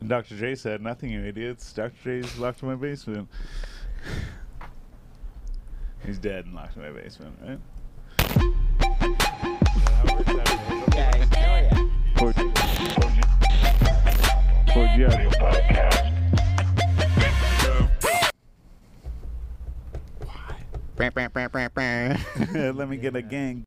And Dr. J said, "Nothing, you idiots. Dr. J's locked in my basement. He's dead and locked in my basement, right?" Yeah, hell yeah. 4G, 4G, 4G audio podcast. Let me get a gang.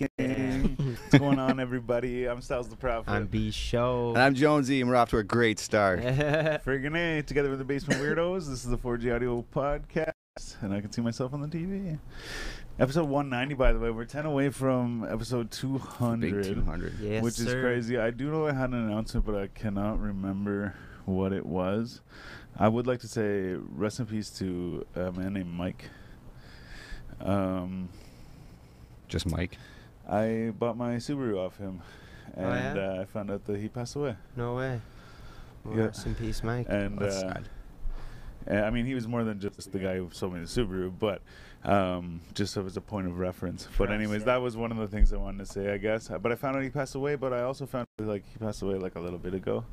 Gang. What's going on, everybody? I'm Styles the Prophet. I'm B Show. And I'm Jonesy, and we're off to a great start. Friggin' A, together with the Basement Weirdos. This is the 4G Audio Podcast, and I can see myself on the TV. Episode 190, by the way. We're 10 away from episode 200, Big 200. yes, which is crazy. I do know I had an announcement, but I cannot remember what it was. I would like to say rest in peace to a man named Mike. Um, Just Mike. I bought my Subaru off him, Oh, and yeah? uh, I found out that he passed away. No way. Well, Yeah. Rest in peace, Mike. And That's uh, sad. I mean, he was more than just the guy who sold me the Subaru, but um, just so as a point of reference. But anyways, yeah. that was one of the things I wanted to say, I guess. But I found out he passed away, but I also found out, like he passed away like a little bit ago,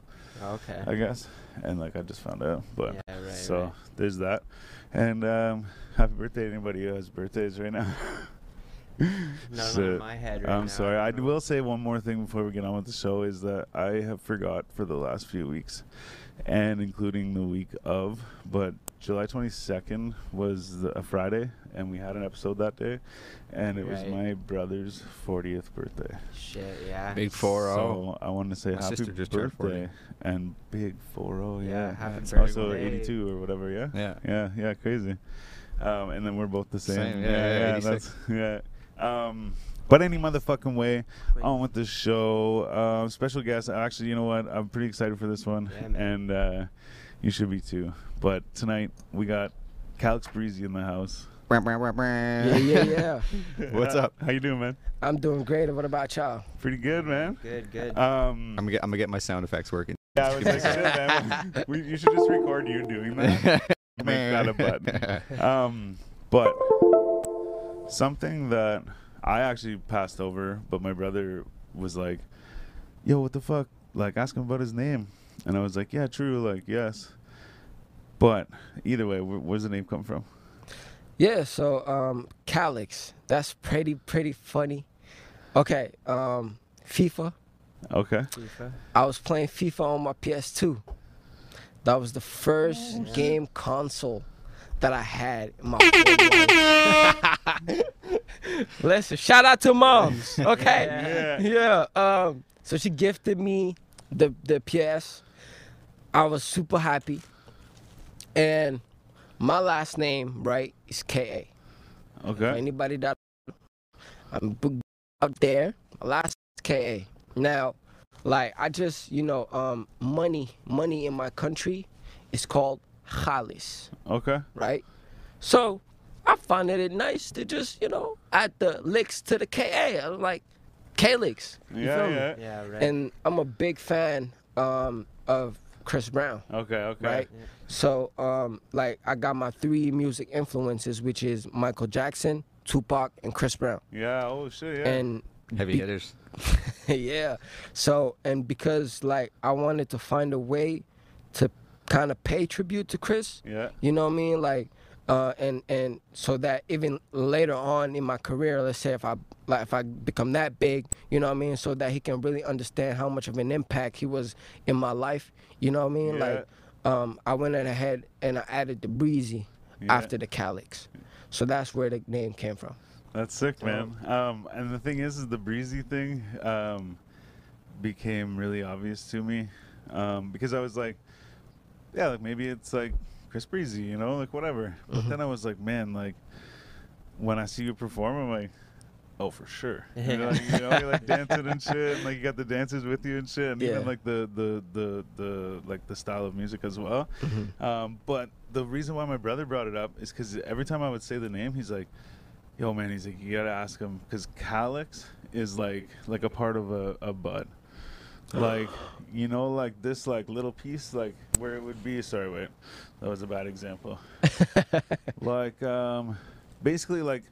okay. I guess, and like I just found out. But yeah, right. so right. there's that. And um, happy birthday to anybody who has birthdays right now. None So, on my head right I'm now, sorry. I don't will say one more thing before we get on with the show is that I have forgot for the last few weeks, and including the week of. But July 22nd was the, a Friday, and we had an episode that day, and it was my brother's 40th birthday. Shit, yeah. Big 4 0. So I want to say My happy sister just turned 40. birthday and big 4 Yeah, Yeah, happy that's birthday. also 82 or whatever. Yeah. Yeah. Yeah, yeah, crazy. Um, and then we're both the same. Same, yeah, yeah, that's yeah. Um, but any motherfucking way, Wait. on with the show. Uh, special guest. Actually, you know what? I'm pretty excited for this one, Yeah, and uh, you should be too. But tonight we got Calix Breezy in the house. Yeah, yeah, yeah. What's up? How you doing, man? I'm doing great. What about y'all? Pretty good, man. Good, good. Um, I'm gonna get I'm gonna get my sound effects working. yeah, I was like, shit, man. We, you should just record you doing that. Make that a button. um, but something that I actually passed over, but my brother was like, "Yo, what the fuck?" Like, ask him about his name, and I was like, "Yeah, true. Like, yes." But either way, where, where's the name come from? Yeah, so um Calix. That's pretty pretty funny. Okay, um FIFA. Okay. FIFA. I was playing FIFA on my PS2. That was the first Yeah. game console that I had in my. Listen, shout out to moms. Okay. Yeah. yeah. Um, so she gifted me the the PS. I was super happy. And my last name, right, is KA. For Okay. Anybody that I'm out there, my last is KA. Now, like I just, you know, um, money, money in my country is called Khalis, Okay. right? So I find it nice to just, you know, add the licks to the KA. I'm like, K-licks. Yeah. Yeah. Yeah, right. And I'm a big fan um, of Chris Brown, Okay. Okay. right? Yeah. So, um, like, I got my three music influences, which is Michael Jackson, Tupac, and Chris Brown. Yeah. Oh shit. Yeah. And Heavy be- hitters. yeah. So, and because like I wanted to find a way to kind of pay tribute to Chris, yeah. you know what I mean? Like, uh, and and so that even later on in my career, let's say if I like if I become that big, you know what I mean, so that he can really understand how much of an impact he was in my life, you know what I mean? Yeah. Like, um, I went ahead and I added the breezy Yeah. after the Calix, so that's where the name came from. That's sick, man. Um, and the thing is, is the breezy thing um, became really obvious to me um, because I was like, yeah, like maybe it's like Chris Breezy, you know, like whatever. But then I was like, man, like when I see you perform, I'm like, oh, for sure. You know, like, you know, you're like dancing and shit, and like you got the dancers with you and shit, and even like the the the the like the style of music as well. Um, but the reason why my brother brought it up is because every time I would say the name, he's like, "Yo, man," he's like, "You gotta ask him," because calyx is like like a part of a, a bud, like you know, like this like little piece, like where it would be. Sorry, wait, that was a bad example. like um, basically like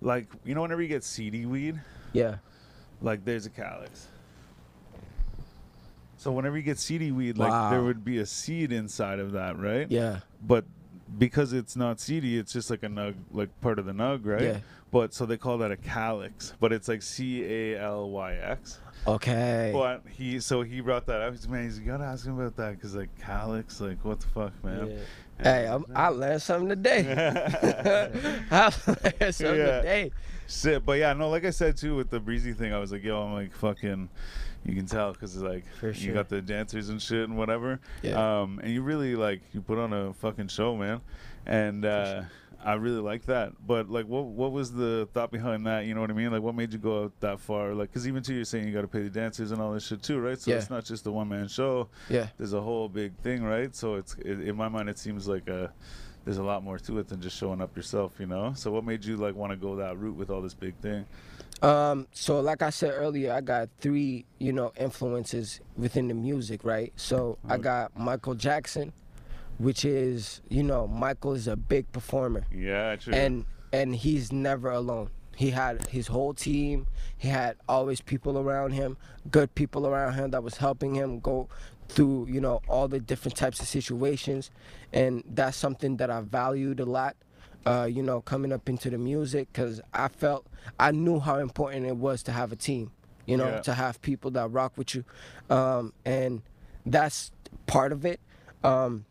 like you know whenever you get seedy weed, Yeah. like there's a calyx. So whenever you get seedy weed, like there would be a seed inside of that, right? Yeah. But because it's not seedy, it's just like a nug, like part of the nug, right? Yeah. But so they call that a calyx, but it's like C A L Y X. Okay. But he, so he brought that up. He's man, he's you gotta ask him about that because like calyx, like what the fuck, man. Yeah. Hey, I I'm, I learned something today. I learned something Yeah. today. Shit, but yeah, no, like I said too with the breezy thing, I was like, yo, I'm like fucking. You can tell because it's like For you got the dancers and shit and whatever. Yeah. Um, and you really like you put on a fucking show, man. And uh, I really like that. But like, what what was the thought behind that? You know what I mean? Like, what made you go out that far? Like, because even too, you're saying you got to pay the dancers and all this shit too, right? So Yeah. it's not just a one man show. Yeah. There's a whole big thing, right? So it's it, in my mind, it seems like a there's a lot more to it than just showing up yourself, you know. So what made you like want to go that route with all this big thing? Um, so like I said earlier, I got three, you know, influences within the music, right? So I got Michael Jackson, which is, you know, Michael is a big performer. Yeah, true. and and he's never alone. He had his whole team. He had always people around him, good people around him that was helping him go through, you know, all the different types of situations, and that's something that I valued a lot. Uh, you know, coming up into the music, because I felt I knew how important it was to have a team. You know, Yeah. to have people that rock with you, um, and that's part of it. Um,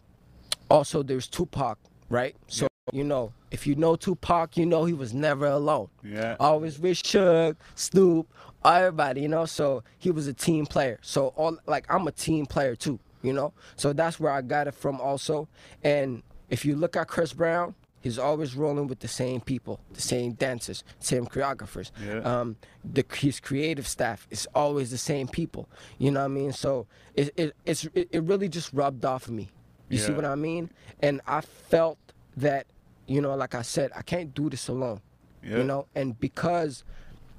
also there's Tupac, right? So you know, if you know Tupac, you know he was never alone. yeah. Always with Suge, Snoop, everybody, you know. So he was a team player. So all like I'm a team player too, you know. So that's where I got it from also. And if you look at Chris Brown, he's always rolling with the same people, the same dancers, same choreographers. Yeah. Um, the his creative staff is always the same people. You know what I mean? So it it, it really just rubbed off of me. You see what I mean? And I felt that, you know, like I said, I can't do this alone. Yeah. You know, and because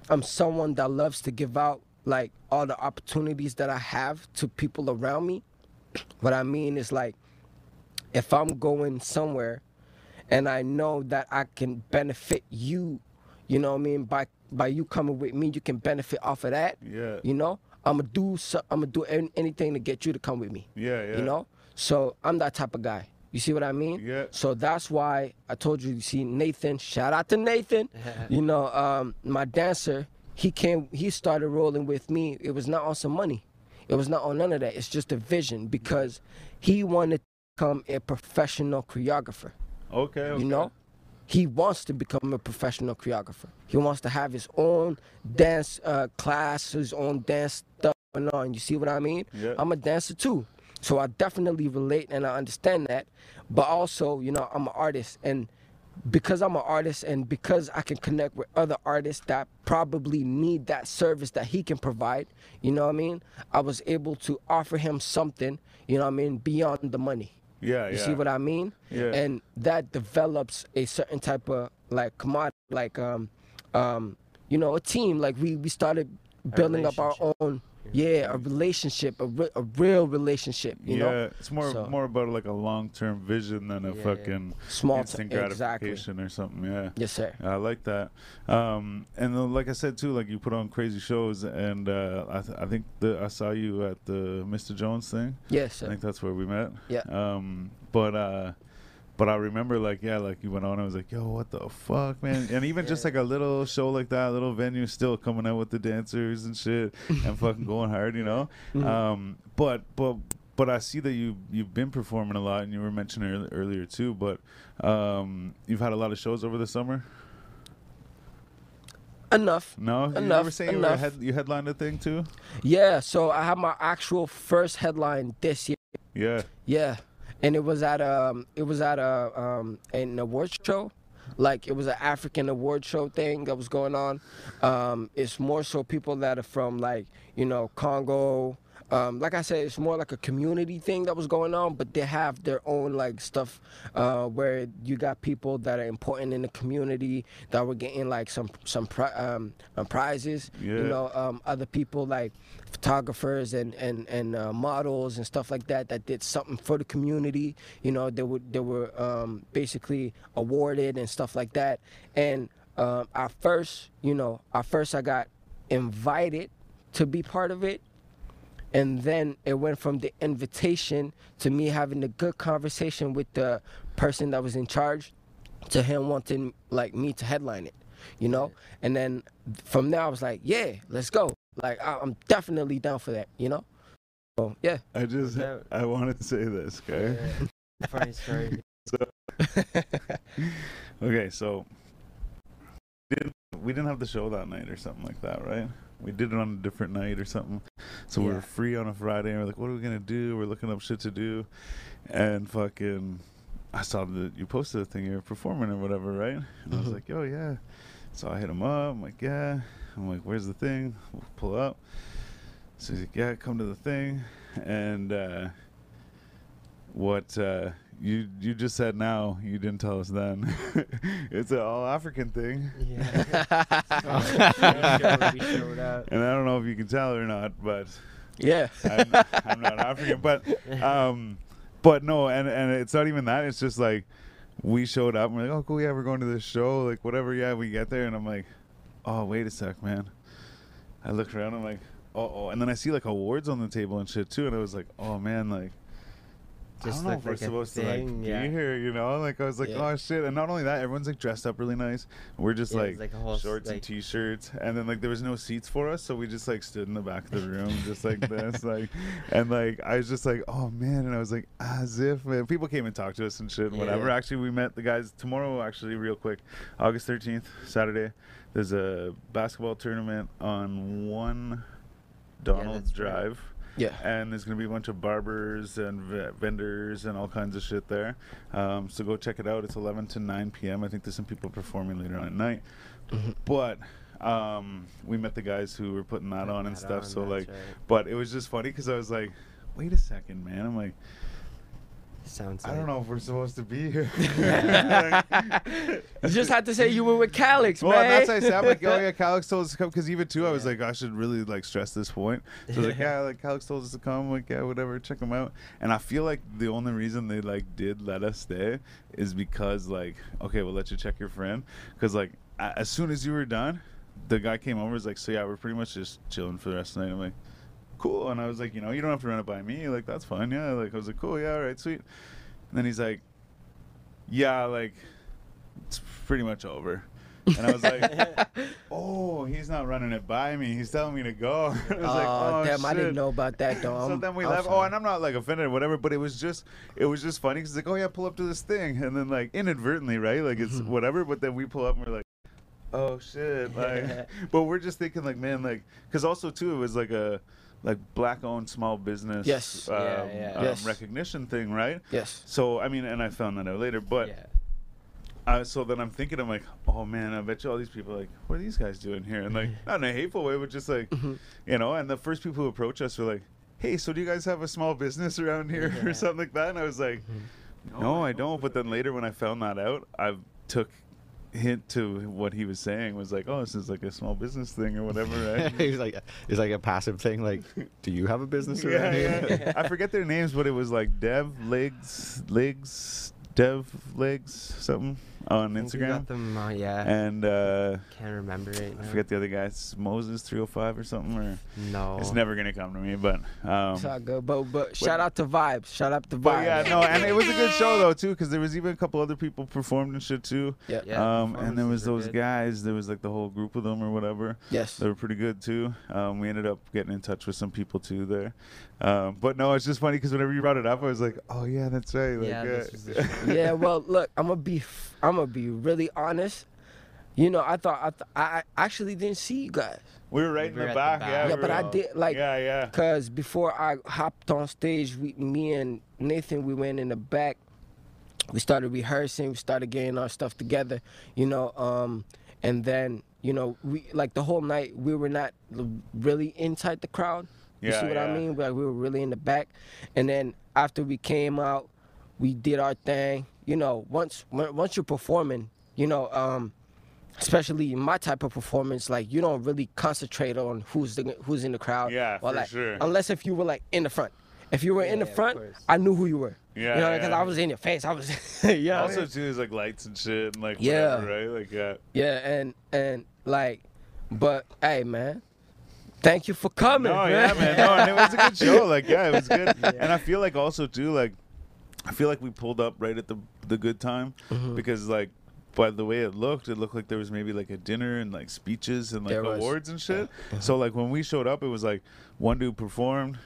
I'm someone that loves to give out like all the opportunities that I have to people around me, what I mean is like if I'm going somewhere and I know that I can benefit you, you know what I mean, by by you coming with me, you can benefit off of that. Yeah. You know, I'm gonna do so, I'm gonna do anything to get you to come with me. Yeah, yeah. You know, so I'm that type of guy. You see what I mean? Yeah. So that's why I told you. You see, Nathan. Shout out to Nathan. you know, um, my dancer. He came. He started rolling with me. It was not on some money. It was not on none of that. It's just a vision because he wanted to become a professional choreographer. Okay, okay. You know, he wants to become a professional choreographer. He wants to have his own dance uh, class, his own dance stuff going on. You see what I mean? Yeah. I'm a dancer too, so I definitely relate and I understand that. But also, you know, I'm an artist, and because I'm an artist, and because I can connect with other artists that probably need that service that he can provide, you know what I mean? I was able to offer him something, you know what I mean, beyond the money. Yeah, You yeah. see what I mean? Yeah. And that develops a certain type of like commodity, like um, um, you know, a team. Like we we started building up our own, yeah, a relationship, a, re- a real relationship. You yeah, know, it's more So- more about like a long term vision than a Yeah, yeah. fucking Small t- instant exactly. gratification or something. Yeah. yes, sir. I like that, um, and then, like I said too, like you put on crazy shows, and uh, I, th- I think the, I saw you at the Mr. Jones thing. Yes, I think that's where we met. Yeah. Um, but uh, but I remember like yeah, like you went on. I was like, yo, what the fuck, man? And even just like a little show like that, little venue, still coming out with the dancers and shit, and fucking going hard, you know. Mhm. Um, but but but I see that you you've been performing a lot, and you were mentioning earl- earlier too. But um, you've had a lot of shows over the summer. Enough. No, you Enough, ever saying you, were a enough. head, you headlined a thing too? Yeah. So I had my actual first headline this year. Yeah. Yeah, and it was at um it was at a um an award show, like it was an African award show thing that was going on. Um, it's more so people that are from like you know Congo. Um, like I said, it's more like a community thing that was going on, but they have their own like stuff uh, where you got people that are important in the community that were getting like some some pri- um, um, prizes. Yeah. You know, um, other people like photographers and and and uh, models and stuff like that that did something for the community. You know, they were they were um, basically awarded and stuff like that. And um, at first, you know, at first I got invited to be part of it. And then it went from the invitation to me having a good conversation with the person that was in charge to him wanting like me to headline it you know and then from there i was like yeah let's go like I- i'm definitely down for that you know so yeah I just that- I wanted to say this, okay? Yeah. Funny story. so, Okay, so we didn't have the show that night or something like that, right? We did it on a different night or something. So we Yeah. were free on a Friday, and we're like, "What are we gonna do?" We're looking up shit to do, and fucking, I saw that you posted a thing you were performing or whatever, right? And I was Mhm. like, "Oh yeah." So I hit him up. I'm like, "Yeah." I'm like, "Where's the thing?" We'll pull up. So he's like, "Yeah, come to the thing," and uh, what uh, you you just said now, you didn't tell us then. it's an all African thing, Yeah. we showed up. and I don't know if you can tell or not, but yeah I'm, I'm not African. But um, but no, and and it's not even that. It's just like we showed up and we're like, oh cool, yeah, we're going to this show, like whatever. Yeah, we get there, and I'm like, oh wait a sec, man. I look around, I'm like, oh, oh, and then I see like awards on the table and shit too, and I was like, oh man, like. I Just don't know if we're like supposed to like yeah. be here, you know. Like I was like, Yeah. oh shit, and not only that, everyone's like dressed up really nice. We're just Yeah, like, like a whole s- shorts and t-shirts, and then like there was no seats for us, so we just like stood in the back of the room, just like this, like, and like I was just like, oh man, and I was like, as if man, people came and talked to us and shit, and whatever. Actually, we met the guys tomorrow. Actually, real quick, August thirteenth, Saturday. There's a basketball tournament on one Donald's Drive. right. Yeah and there's gonna be a bunch of barbers and v- vendors and all kinds of shit there. Um, so go check it out. It's 11 to 9 p.m. I think there's some people performing later on at night, Mhm. but um, we met the guys who were putting that on and That stuff. on, so like, right. but it was just funny because I was like, wait a second, man. I'm like, Sounds. I like, don't know if we're supposed to be here. you just had to say you were with Calix, Well, man. and that's why I said, I'm like, oh yeah, Calix told us to come because even too, I was like, I should really like stress this point. So I was like, yeah, like Calix told us to come, I'm like yeah, whatever, check them out. And I feel like the only reason they like did let us stay is because like, okay, we'll let you check your friend, because like a- as soon as you were done, the guy came over, was like, so yeah, we're pretty much just chilling for the rest of the night. I'm like, cool, and I was like, you know, you don't have to run it by me, like that's fine, yeah. Like I was like, cool, yeah, all right, sweet. And then he's like, yeah, like it's pretty much over. And I was like, oh, he's not running it by me. He's telling me to go. I was like, Oh, damn, I didn't know about that though. So then we I'm left. Oh, and I'm not like offended or whatever, but it was just, it was just funny because like, oh yeah, pull up to this thing, and then like inadvertently, right? Like it's mm-hmm. whatever. But then we pull up and we're like, oh shit, like. but we're just thinking like, man, like, because also too, it was like a, like black-owned small business, Yes. um, Yeah, yeah. um, Yes. recognition thing, right? yes. So I mean, and I found that out later, but. yeah. Uh, so then I'm thinking, I'm like, oh man, I bet you all these people are like, what are these guys doing here? And like, not in a hateful way, but just like, Mm-hmm. you know. And the first people who approach us were like, hey, so do you guys have a small business around here Yeah. or something like that? And I was like, no, I don't. But then later when I found that out, I took hint to what he was saying was like, oh, this is like a small business thing or whatever, right? He's like, it's like a passive thing. Like, do you have a business yeah, around here? yeah. I forget their names, but it was like Dev Legs, Legs, Dev Legs, something on I Instagram. Got them, uh, yeah. And uh, Can't remember it. I now. forget the other guy. It's Moses 305 or something. Or No. it's never gonna come to me. But um, It's all good. But but shout out to Vibes. Shout out to Vibes. but yeah, no, and it was a good show though too, because there was even a couple other people performed and shit too. Yeah. Yeah, um, and there was those good. guys. There was like the whole group of them or whatever. Yes. They were pretty good too. Um, we ended up getting in touch with some people too there. Um, but no, it's just funny because whenever you brought it up, I was like, oh yeah, that's right. Like, Yeah, uh, this was the show. yeah, well, look, I'm gonna be, f- I'm gonna be really honest. You know, I thought I, th- I I actually didn't see you guys, we were right We in the at the back. Yeah. Yeah, we but were- I did like, Yeah, yeah. cause before I hopped on stage, we, me and Nathan, we went in the back. We started rehearsing. We started getting our stuff together. You know, um, and then you know, we like the whole night we were not really inside the crowd. You Yeah, see what I mean? Like we were really in the back, and then after we came out, we did our thing. You know, once when- once you're performing, you know, um, especially in my type of performance, like you don't really concentrate on who's the who's in the crowd. Yeah, or for like, sure. Unless if you were like in the front. If you were in the front. I knew who you were. Yeah, you know, because yeah. I was in your face. I was, you know. what I Also, mean? too, there's like lights and shit and like Yeah. whatever, right? Like yeah. Yeah, and and like, but hey, man, Thank you for coming. No, yeah, man. No, and it was a good show. Like, yeah, it was good. And I feel like also too, like, I feel like we pulled up right at the the good time Mm-hmm. because like. By the way it looked, it looked like there was maybe like a dinner and like speeches and like There was. awards and shit. So like when we showed up, it was like one dude performed,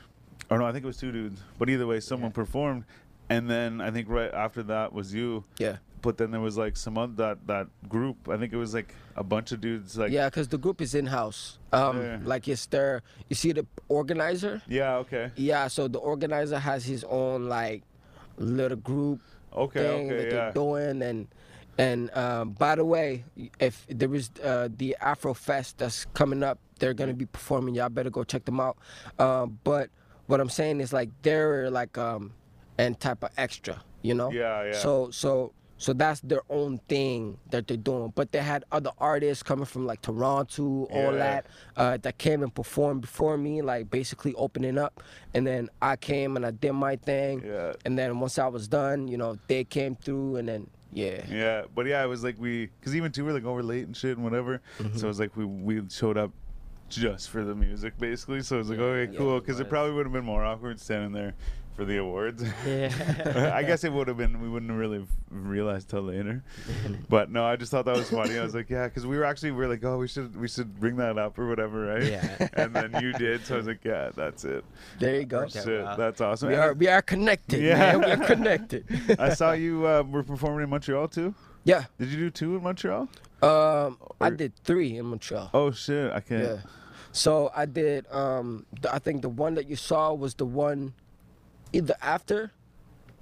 or no, I think it was two dudes. But either way, someone performed, and then I think right after that was you. Yeah. But then there was like some other that that group. I think it was like a bunch of dudes. Like yeah, because the group is in house. Um, Yeah. like it's their. You see the organizer. yeah, okay, Yeah, so the organizer has his own like little group okay, thing okay, that yeah. they're doing, and and um, by the way, if there is uh, the Afro Fest that's coming up, they're gonna be performing. Y'all better go check them out. Um, but what I'm saying is like they're like um, and type of extra, you know. Yeah, yeah. So so. So that's their own thing that they're doing, but they had other artists coming from like Toronto, all Yeah. that, uh, that came and performed before me, like basically opening up. And then I came and I did my thing. Yeah. And then once I was done, you know, they came through, and then yeah, Yeah, but yeah, it was like we, cause even too, we're like over late and shit and whatever. So it was like we we showed up just for the music basically. So it was like okay, cool, it because it was. probably would have been more awkward standing there for the awards. Yeah. I guess it would have been. We wouldn't have really realized till later. But no, I just thought that was funny. I was like, yeah, because we were actually we are like, oh, we should we should bring that up or whatever, right? Yeah. and then you did, so I was like, yeah, that's it. there you go. Okay. Shit, wow. that's awesome. We And are we are connected. Yeah. Yeah, we are connected. I saw you uh, were performing in Montreal too. yeah. Did you do two in Montreal? Um, I did three in Montreal. Oh shit, I can't. Yeah. So I did. Um, the, I think the one that you saw was the one, either after,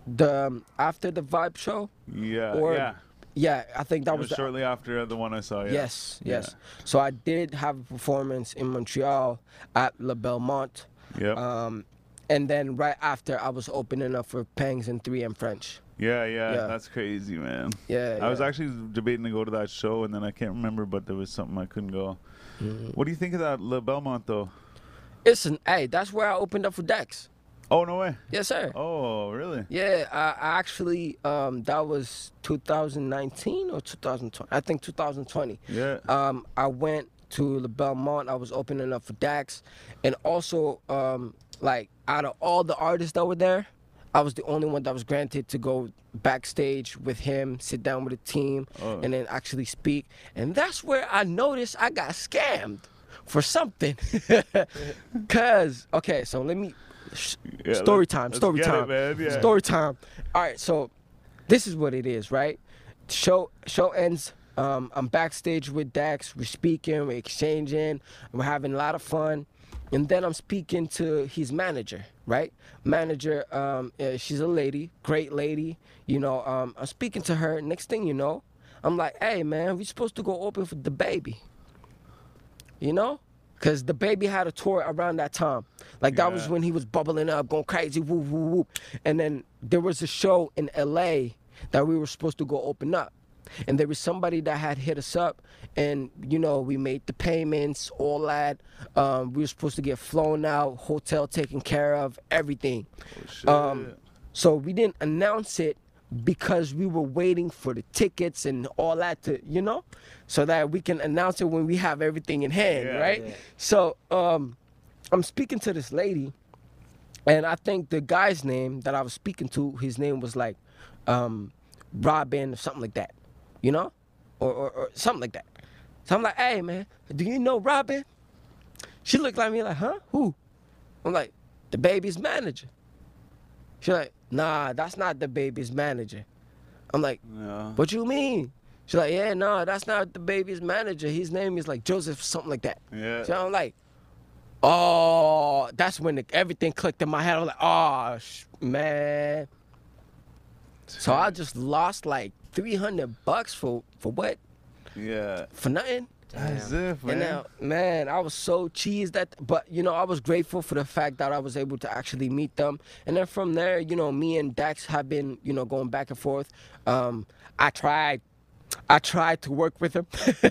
the um, after the vibe show. Yeah, Or- yeah. Yeah, I think that It was, was the, shortly after the one I saw. Yeah. Yes, Yeah. yes. So I did have a performance in Montreal at La Belmont. Yep. Um, and then right after, I was opening up for Pangs in 3M French. yeah, yeah, yeah. That's crazy, man. Yeah. I was actually debating to go to that show, and then I can't remember, but there was something I couldn't go. Mm-hmm. What do you think of that La Belmont though? Listen, hey, that's where I opened up for Dax. Oh no way. Yes, sir. Oh really? Yeah, I, I actually, um, that was 2019 or 2020. I think 2020. Yeah. Um, I went to the Belmont. I was opening up for Dax, and also, um, like out of all the artists that were there, I was the only one that was granted to go backstage with him, sit down with the team, Oh. and then actually speak. And that's where I noticed I got scammed for something. Cause okay, so let me. Yeah, story time. let's Story it, time. man, yeah. Story time. All right, so this is what it is, right? Show show ends. Um, I'm backstage with Dax. We're speaking. We're exchanging. We're having a lot of fun. And then I'm speaking to his manager, right? Manager, um, uh, she's a lady, great lady. You know, um, I'm speaking to her. Next thing you know, I'm like, hey, man, we're supposed to go open for DaBaby. You know? Because DaBaby had a tour around that time. Like, that was when he was bubbling up, going crazy, whoop, whoop, whoop. And then there was a show in LA that we were supposed to go open up. And there was somebody that had hit us up, and you know, we made the payments, all that. Um, we were supposed to get flown out, hotel taken care of, everything. Shit. Um, so we didn't announce it because we were waiting for the tickets and all that to, you know, so that we can announce it when we have everything in hand, Yeah. right? Yeah. So um, I'm speaking to this lady, and I think the guy's name that I was speaking to, his name was like um, Robin or something like that, you know, or, or, or something like that. So I'm like, hey man, do you know Robin? She looked like me like, huh? Who? I'm like, DaBaby's manager. She's like, nah, that's not DaBaby's manager. I'm like, yeah. what you mean? She's like, yeah, no, that's not DaBaby's manager. His name is like Joseph, something like that. Yeah. So I'm like, oh, that's when the, everything clicked in my head. I'm like, oh, sh- man. So I just lost like 300 bucks for, for what? Yeah. For nothing. If, man. And now, man, I was so cheesed that, but you know, I was grateful for the fact that I was able to actually meet them. And then from there, you know, me and Dax have been, you know, going back and forth. Um, I tried, I tried to work with him,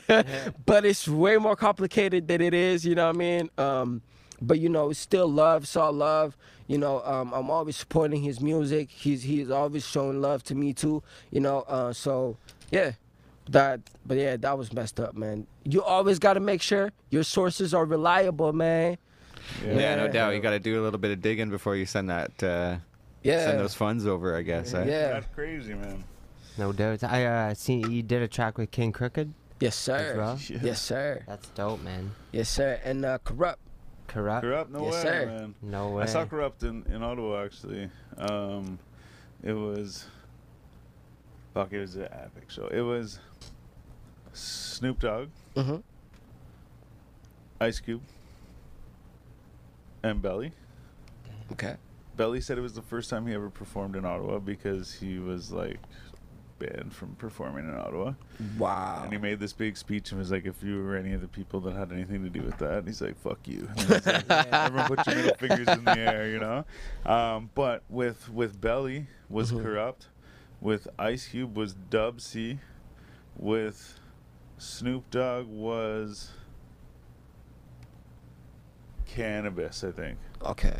but it's way more complicated than it is. You know what I mean? Um, but you know, it's still love, it's all love. You know, um, I'm always supporting his music. He's he's always showing love to me too. You know, uh, so yeah, that but yeah, that was messed up, man. You always got to make sure your sources are reliable, man. Yeah, no doubt. You got to do a little bit of digging before you send that. Uh, Yeah. Send those funds over, I guess. eh? Yeah. That's crazy, man. No doubt. I uh seen you did a track with KXNG Crooked. Yes, sir. well? Yeah. Yes, sir. That's dope, man. Yes, sir. And uh, Kurupt. Kurupt. Kurupt? No Yes, way, sir. man. No way. I saw Kurupt in, in Ottawa actually. Um, it was fuck. It was an epic show. It was Snoop Dogg, Mm-hmm. Ice Cube, and Belly. Okay. Belly said it was the first time he ever performed in Ottawa because he was like banned from performing in Ottawa. Wow. And he made this big speech and was like, if you were any of the people that had anything to do with that, he's like, fuck you. Like, Everyone put your middle fingers in the air, you know? Um, but with with Belly was Mhm. Kurupt. With Ice Cube was Dub C. With Snoop Dogg was Cannabis, I think. Okay.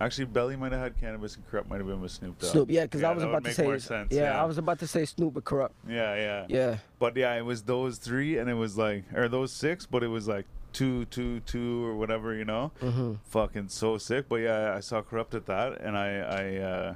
Actually, Belly might have had Cannabis and Kurupt might have been with Snoop Dogg. Snoop. Yeah, because I was that would about to make say. more sense, yeah, I was about to say Snoop but Kurupt. Yeah, yeah. Yeah. But yeah, it was those three, and it was like, or those six, but it was like two, two, two, or whatever, you know. Mm-hmm. Fucking so sick. But yeah, I saw Kurupt at that, and I, I, uh,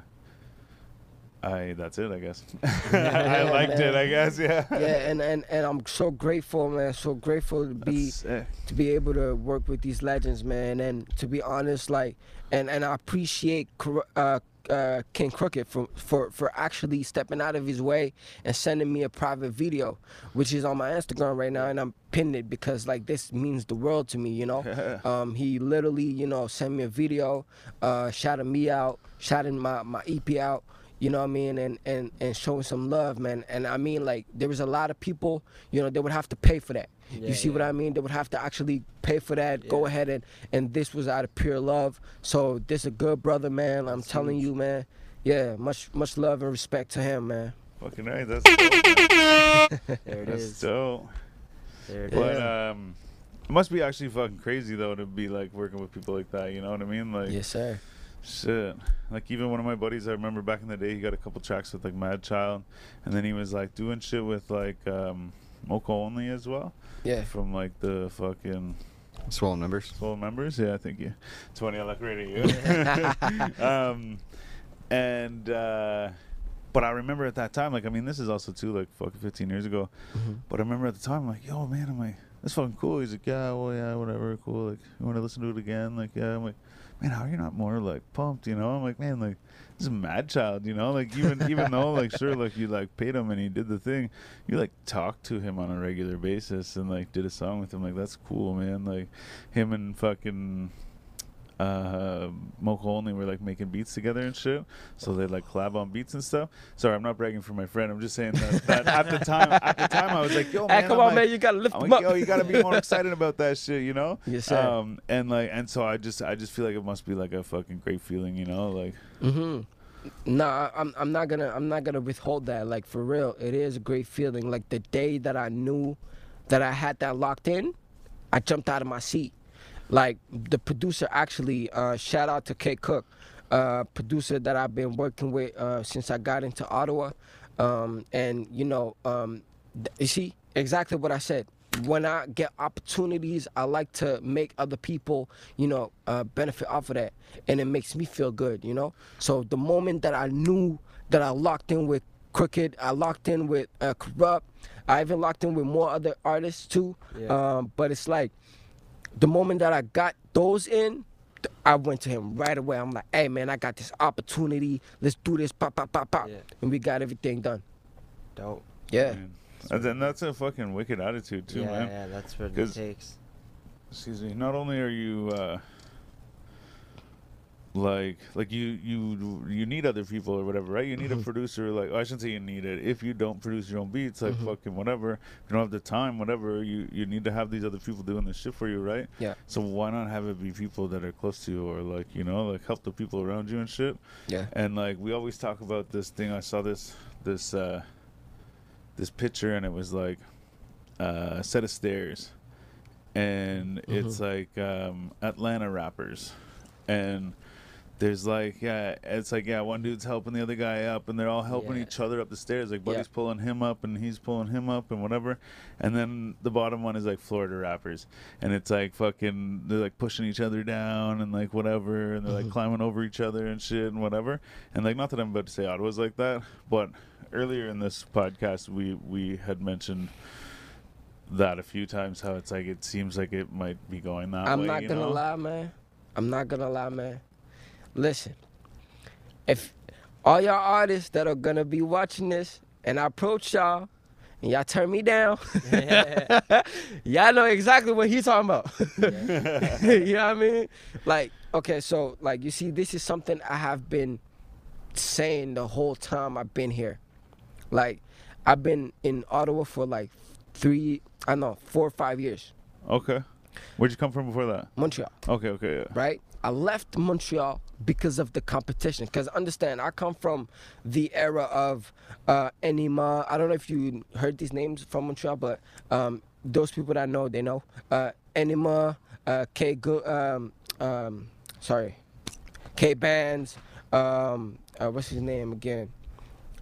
I. That's it, I guess. I liked it, I guess. Yeah. Yeah, and, and and I'm so grateful, man. So grateful to be to be able to work with these legends, man. And to be honest, like, and and I appreciate uh, uh, KXNG Crooked for for for actually stepping out of his way and sending me a private video, which is on my Instagram right now, and I'm pinning it because like this means the world to me, you know. um, he literally, you know, sent me a video, uh, shouting me out, shouting my my EP out. You know what I mean, and, and and showing some love, man. And I mean, like there was a lot of people, you know, they would have to pay for that. Yeah, you see what. I mean? They would have to actually pay for that. Go ahead and and this was out of pure love. So this a good brother, man. I'm That's telling huge. you, man. Yeah, much much love and respect to him, man. Fucking right. That's dope. There it That's is. dope. There it But is. um, it must be actually fucking crazy though to be like working with people like that. You know what I mean? Like. Yes, sir. Shit. Like even one of my buddies, I remember back in the day, he got a couple tracks with like Madchild, and then he was like doing shit with like um, Moka Only as well, Yeah. from like the fucking Swollen members. full members. Yeah, thank you. Twenty, I like radio. um, and uh, but I remember at that time, like I mean, this is also too like fucking fifteen years ago. Mhm. But I remember at the time, like, yo, man, I'm like, that's fucking cool. He's like, yeah, well, yeah, whatever, cool. Like, you want to listen to it again? Like, yeah. I'm like, man, how are you not more like pumped? You know? I'm like, man, like, this is Madchild. You know? Like, even even though like sure, like you like paid him and he did the thing, you like talked to him on a regular basis and like did a song with him. Like, that's cool, man. Like, him and fucking uh only were like making beats together and shit. So they like collab on beats and stuff. Sorry, I'm not bragging for my friend. I'm just saying that, that at the time at the time I was like, yo, man, Hey, come I'm on, like, man. You gotta lift him like, up. yo, you gotta be more excited about that shit, you know? Yes, sir. Um and like and so I just I just feel like it must be like a fucking great feeling, you know? Like Mm-hmm. Nah, I'm I'm not gonna I'm not gonna withhold that. Like for real, it is a great feeling. Like the day that I knew that I had that locked in, I jumped out of my seat. Like the producer actually, uh, shout out to K Cook, uh, producer that I've been working with uh, since I got into Ottawa, um, and you know, um, you see exactly what I said. When I get opportunities, I like to make other people, you know, uh, benefit off of that, and it makes me feel good, you know. So the moment that I knew that I locked in with Crooked, I locked in with uh, Kurupt, I even locked in with more other artists too. Yeah. Um, but it's like the moment that I got those in, I went to him right away. I'm like, hey man, I got this opportunity. Let's do this, pop, pop, pop, pop. Yeah. And we got everything done. Dope. Yeah. man. and then that's a fucking wicked attitude too, yeah, man. yeah, that's what it 'Cause- takes. excuse me not only are you uh like like you you you need other people or whatever right? You need a producer like i shouldn't say you need it. If you don't produce your own beats like fucking whatever. If you don't have the time whatever you you need to have these other people doing this shit for you right? Yeah. so why not have it be people that are close to you or like you know like help the people around you and shit? Yeah. and like we always talk about this thing. I saw this this uh this picture and it was like uh, a set of stairs. And it's like um atlanta rappers. And there's like yeah, it's like yeah, one dude's helping the other guy up, and they're all helping Yeah. each other up the stairs. Like Yeah. Buddy's pulling him up, and he's pulling him up, and whatever. And then the bottom one is like Florida rappers, and it's like fucking they're like pushing each other down and like whatever, and they're Mm-hmm. like climbing over each other and shit and whatever. And like not that I'm about to say Ottawa's like that, but earlier in this podcast we we had mentioned that a few times how it's like it seems like it might be going that way. I'm not gonna know? lie, man. I'm not gonna lie, man. Listen, if all y'all artists that are gonna be watching this and I approach y'all and y'all turn me down, y'all know exactly what he's talking about. you know what I mean? Like, okay, so like you see, this is something I have been saying the whole time I've been here. Like, I've been in Ottawa for like three, I don't know, four or five years. Okay. Where'd you come from before that? Montreal. Okay, okay, yeah. right? I left Montreal because of the competition. Because understand, I come from the era of uh, Enima. I don't know if you heard these names from Montreal, but um, those people that know, they know. Uh, Enima, uh, K. Gu- um, um, sorry, K. Bands. Um, uh, what's his name again?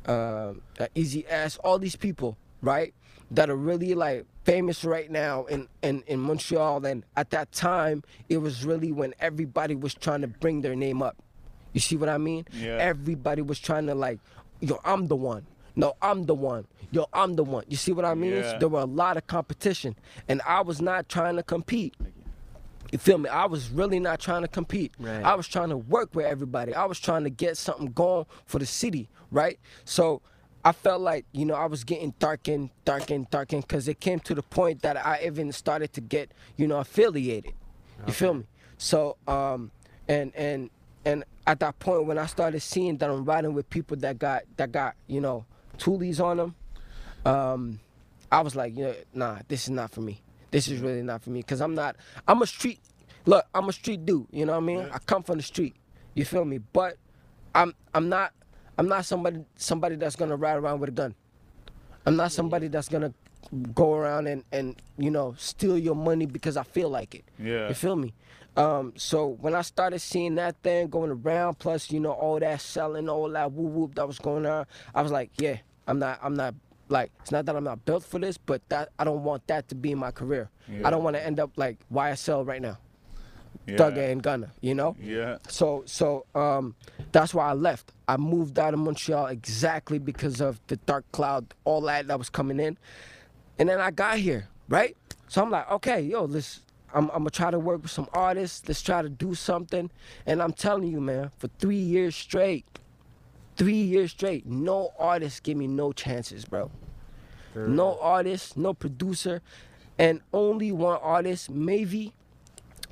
Um, uh, Easy S. All these people, right? That are really like famous right now in, in, in Montreal. And at that time, it was really when everybody was trying to bring their name up. You see what I mean? Yeah. Everybody was trying to like, yo, I'm the one. No, I'm the one. Yo, I'm the one. You see what I mean? Yeah. There were a lot of competition, and I was not trying to compete. You feel me? I was really not trying to compete. Right. I was trying to work with everybody. I was trying to get something going for the city, right? So I felt like, you know, I was getting darkened, darkened, darkened, because it came to the point that I even started to get, you know, affiliated. You feel me? So, um, and and and at that point when I started seeing that I'm riding with people that got that got, you know, toolies on them, um, I was like, you know, nah, this is not for me. This is really not for me because I'm not. I'm a street. Look, I'm a street dude. You know what I mean? I come from the street. You feel me? But I'm I'm not I'm not somebody somebody that's gonna ride around with a gun. I'm not somebody that's gonna go around and and you know steal your money because I feel like it. Yeah. You feel me? Um, so when I started seeing that thing going around, plus you know all that selling, all that woo whoop that was going on, I was like, yeah, I'm not, I'm not like it's not that I'm not built for this, but that I don't want that to be my career. Yeah. I don't want to end up like YSL right now, Yeah. Thugger and Gunna, you know. Yeah. So so um, that's why I left. I moved out of Montreal exactly because of the dark cloud, all that that was coming in, and then I got here, right? So I'm like, okay, yo, let's. I'm, I'm gonna try to work with some artists. Let's try to do something. And I'm telling you, man, for three years straight, three years straight, no artist give me no chances, bro. No artist, no producer, and only one artist, maybe,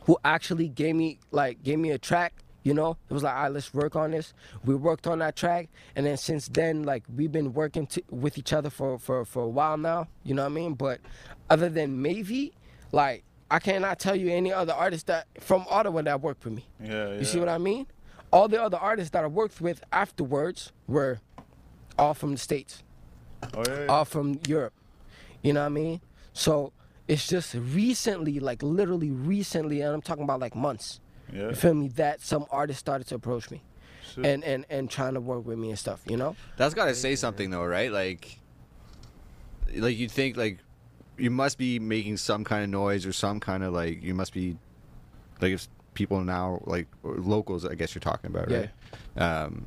who actually gave me like gave me a track. You know, it was like, all right, let's work on this. We worked on that track, and then since then, like we've been working to, with each other for, for for a while now. You know what I mean? But other than maybe, like I cannot tell you any other artist that from Ottawa that worked with me. Yeah. yeah. You see what I mean? All the other artists that I worked with afterwards were all from the states Oh yeah. yeah. all from Europe. You know what I mean? So it's just recently, like literally recently, and I'm talking about like months. yeah. You feel me? That some artists started to approach me Shit. and and and trying to work with me and stuff. You know? That's got to say something though, right? Like, like you think like you must be making some kind of noise or some kind of like you must be like if people now like or locals, I guess you're talking about, right? Yeah. Um,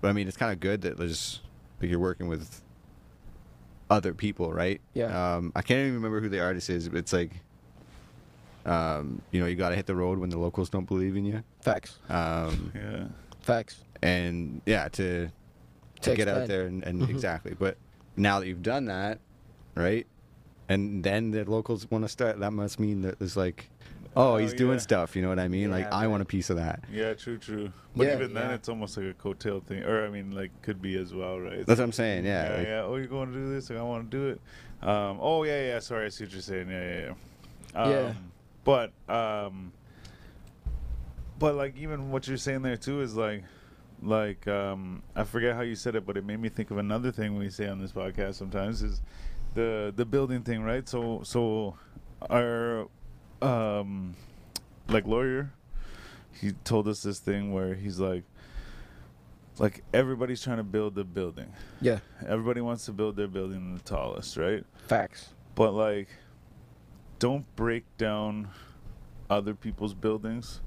but I mean, it's kind of good that there's like you're working with other people, right? Yeah. Um, I can't even remember who the artist is, but it's like, um, you know, you got to hit the road when the locals don't believe in you. Facts. Um, yeah. Facts. and yeah, to to To get out there and, and Mhm. exactly. But now that you've done that, right? And then the locals want to start. That must mean that there's like, oh, Oh, he's doing yeah. stuff. You know what I mean? like Yeah, I want a piece of that. Yeah, true, true. But Yeah, even then, it's almost like a coattail thing, or I mean, like could be as well, right? That's what I'm saying. Yeah. yeah, like- yeah. Oh, you're going to do this? Like, I want to do it. Um, oh, yeah, yeah. Sorry, I see what you're saying. Yeah, yeah, yeah. Um, Yeah. But, um, but like even what you're saying there too is like, like um, I forget how you said it, but it made me think of another thing we say on this podcast sometimes is the the building thing, right? So so our um, like lawyer he told us this thing where he's like, like everybody's trying to build the building. Yeah. Everybody wants to build their building the tallest, right? Facts. But like, don't break down other people's buildings.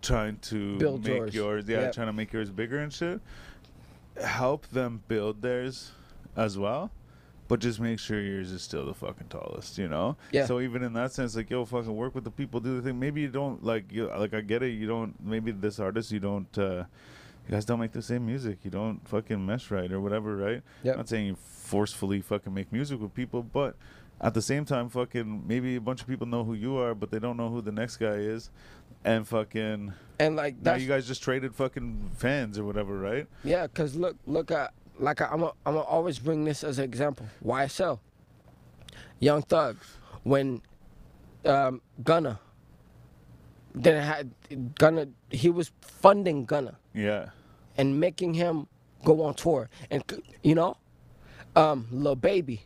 Trying to Build make yours. yours, yeah, Yep. trying to make yours bigger and shit. Help them build theirs as well, but just make sure yours is still the fucking tallest, you know. Yeah. So even in that sense, like yo, fucking work with the people, do the thing. Maybe you don't like you like I get it. You don't maybe this artist you don't. uh you guys don't make the same music. You don't fucking mesh right or whatever, right? I'm not saying you forcefully fucking make music with people, but at the same time, fucking maybe a bunch of people know who you are, but they don't know who the next guy is, and fucking And like now you guys just traded fucking fans or whatever, right? Yeah, cause look, look at like I, I'm a, I'm gonna always bring this as an example. YSL, Young Thug, when um, Gunna, then had Gunna, he was funding Gunna Yeah, and making him go on tour, and you know, um, Lil Baby,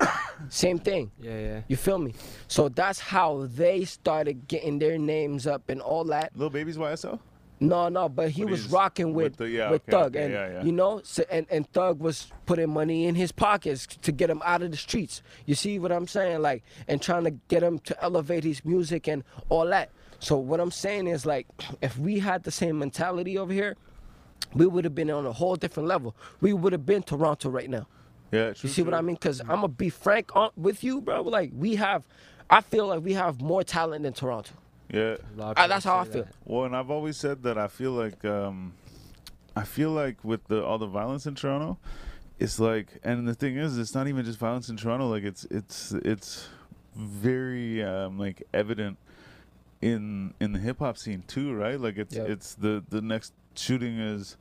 same thing. Yeah, yeah. You feel me? So that's how they started getting their names up and all that. little babies YSL. No, no, but he But was he's rocking with with the- yeah, with okay, Thug, okay, and yeah, yeah. you know, so, and and Thug was putting money in his pockets to get him out of the streets. You see what I'm saying? Like, and trying to get him to elevate his music and all that. So what I'm saying is like, if we had the same mentality over here, we would have been on a whole different level. We would have been Toronto right now. Yeah, true, You see what true. I mean? Because I'm gonna be frank on, with you, bro. Like we have, I feel like we have more talent than Toronto. Yeah. A lot of Uh, people that's how I feel. that. Well, and I've always said that I feel like um, I feel like with the all the violence in Toronto, it's like, and the thing is, it's not even just violence in Toronto. Like it's it's it's very um, like evident in in the hip hop scene too, right? Like it's Yep. it's the the next shooting is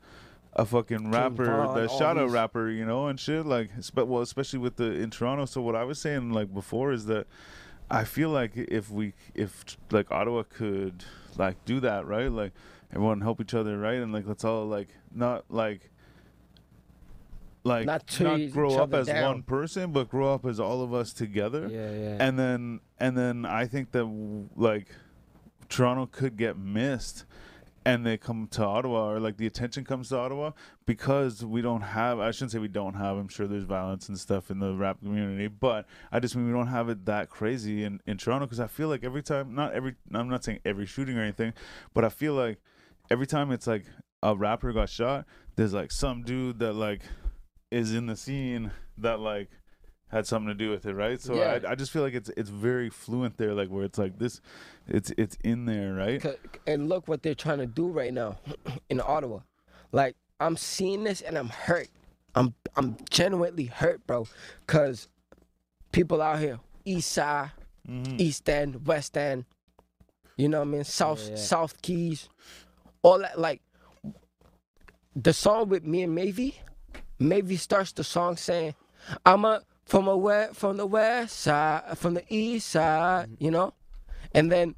a fucking rapper Von, that all shot a rapper, you know, and shit. Like, spe- well, especially with the in Toronto. So what I was saying like before is that I feel like if we if like Ottawa could like do that right, like everyone help each other right, and like let's all like not like like Not not, grow up as down. one person, but grow up as all of us together Yeah, yeah. and then and then I think that like Toronto could get missed and they come to Ottawa or like the attention comes to Ottawa because we don't have I shouldn't say we don't have I'm sure there's violence and stuff in the rap community but I just mean we don't have it that crazy in, in Toronto because I feel like every time not every I'm not saying every shooting or anything but I feel like every time it's like a rapper got shot there's like some dude that like is in the scene that like had something to do with it, right? So Yeah. I, I just feel like it's it's very fluent there, like where it's like this, it's it's in there, right? And look what they're trying to do right now in Ottawa. Like I'm seeing this and I'm hurt. I'm I'm genuinely hurt, bro. Cause people out here, East Side, Mhm. East End, West End, you know what I mean? South Yeah, yeah. South Keys, all that. Like the song with me and Mavy, Mavy starts the song saying, "I'm a from a west from the west side, from the east side," mm-hmm. you know, and then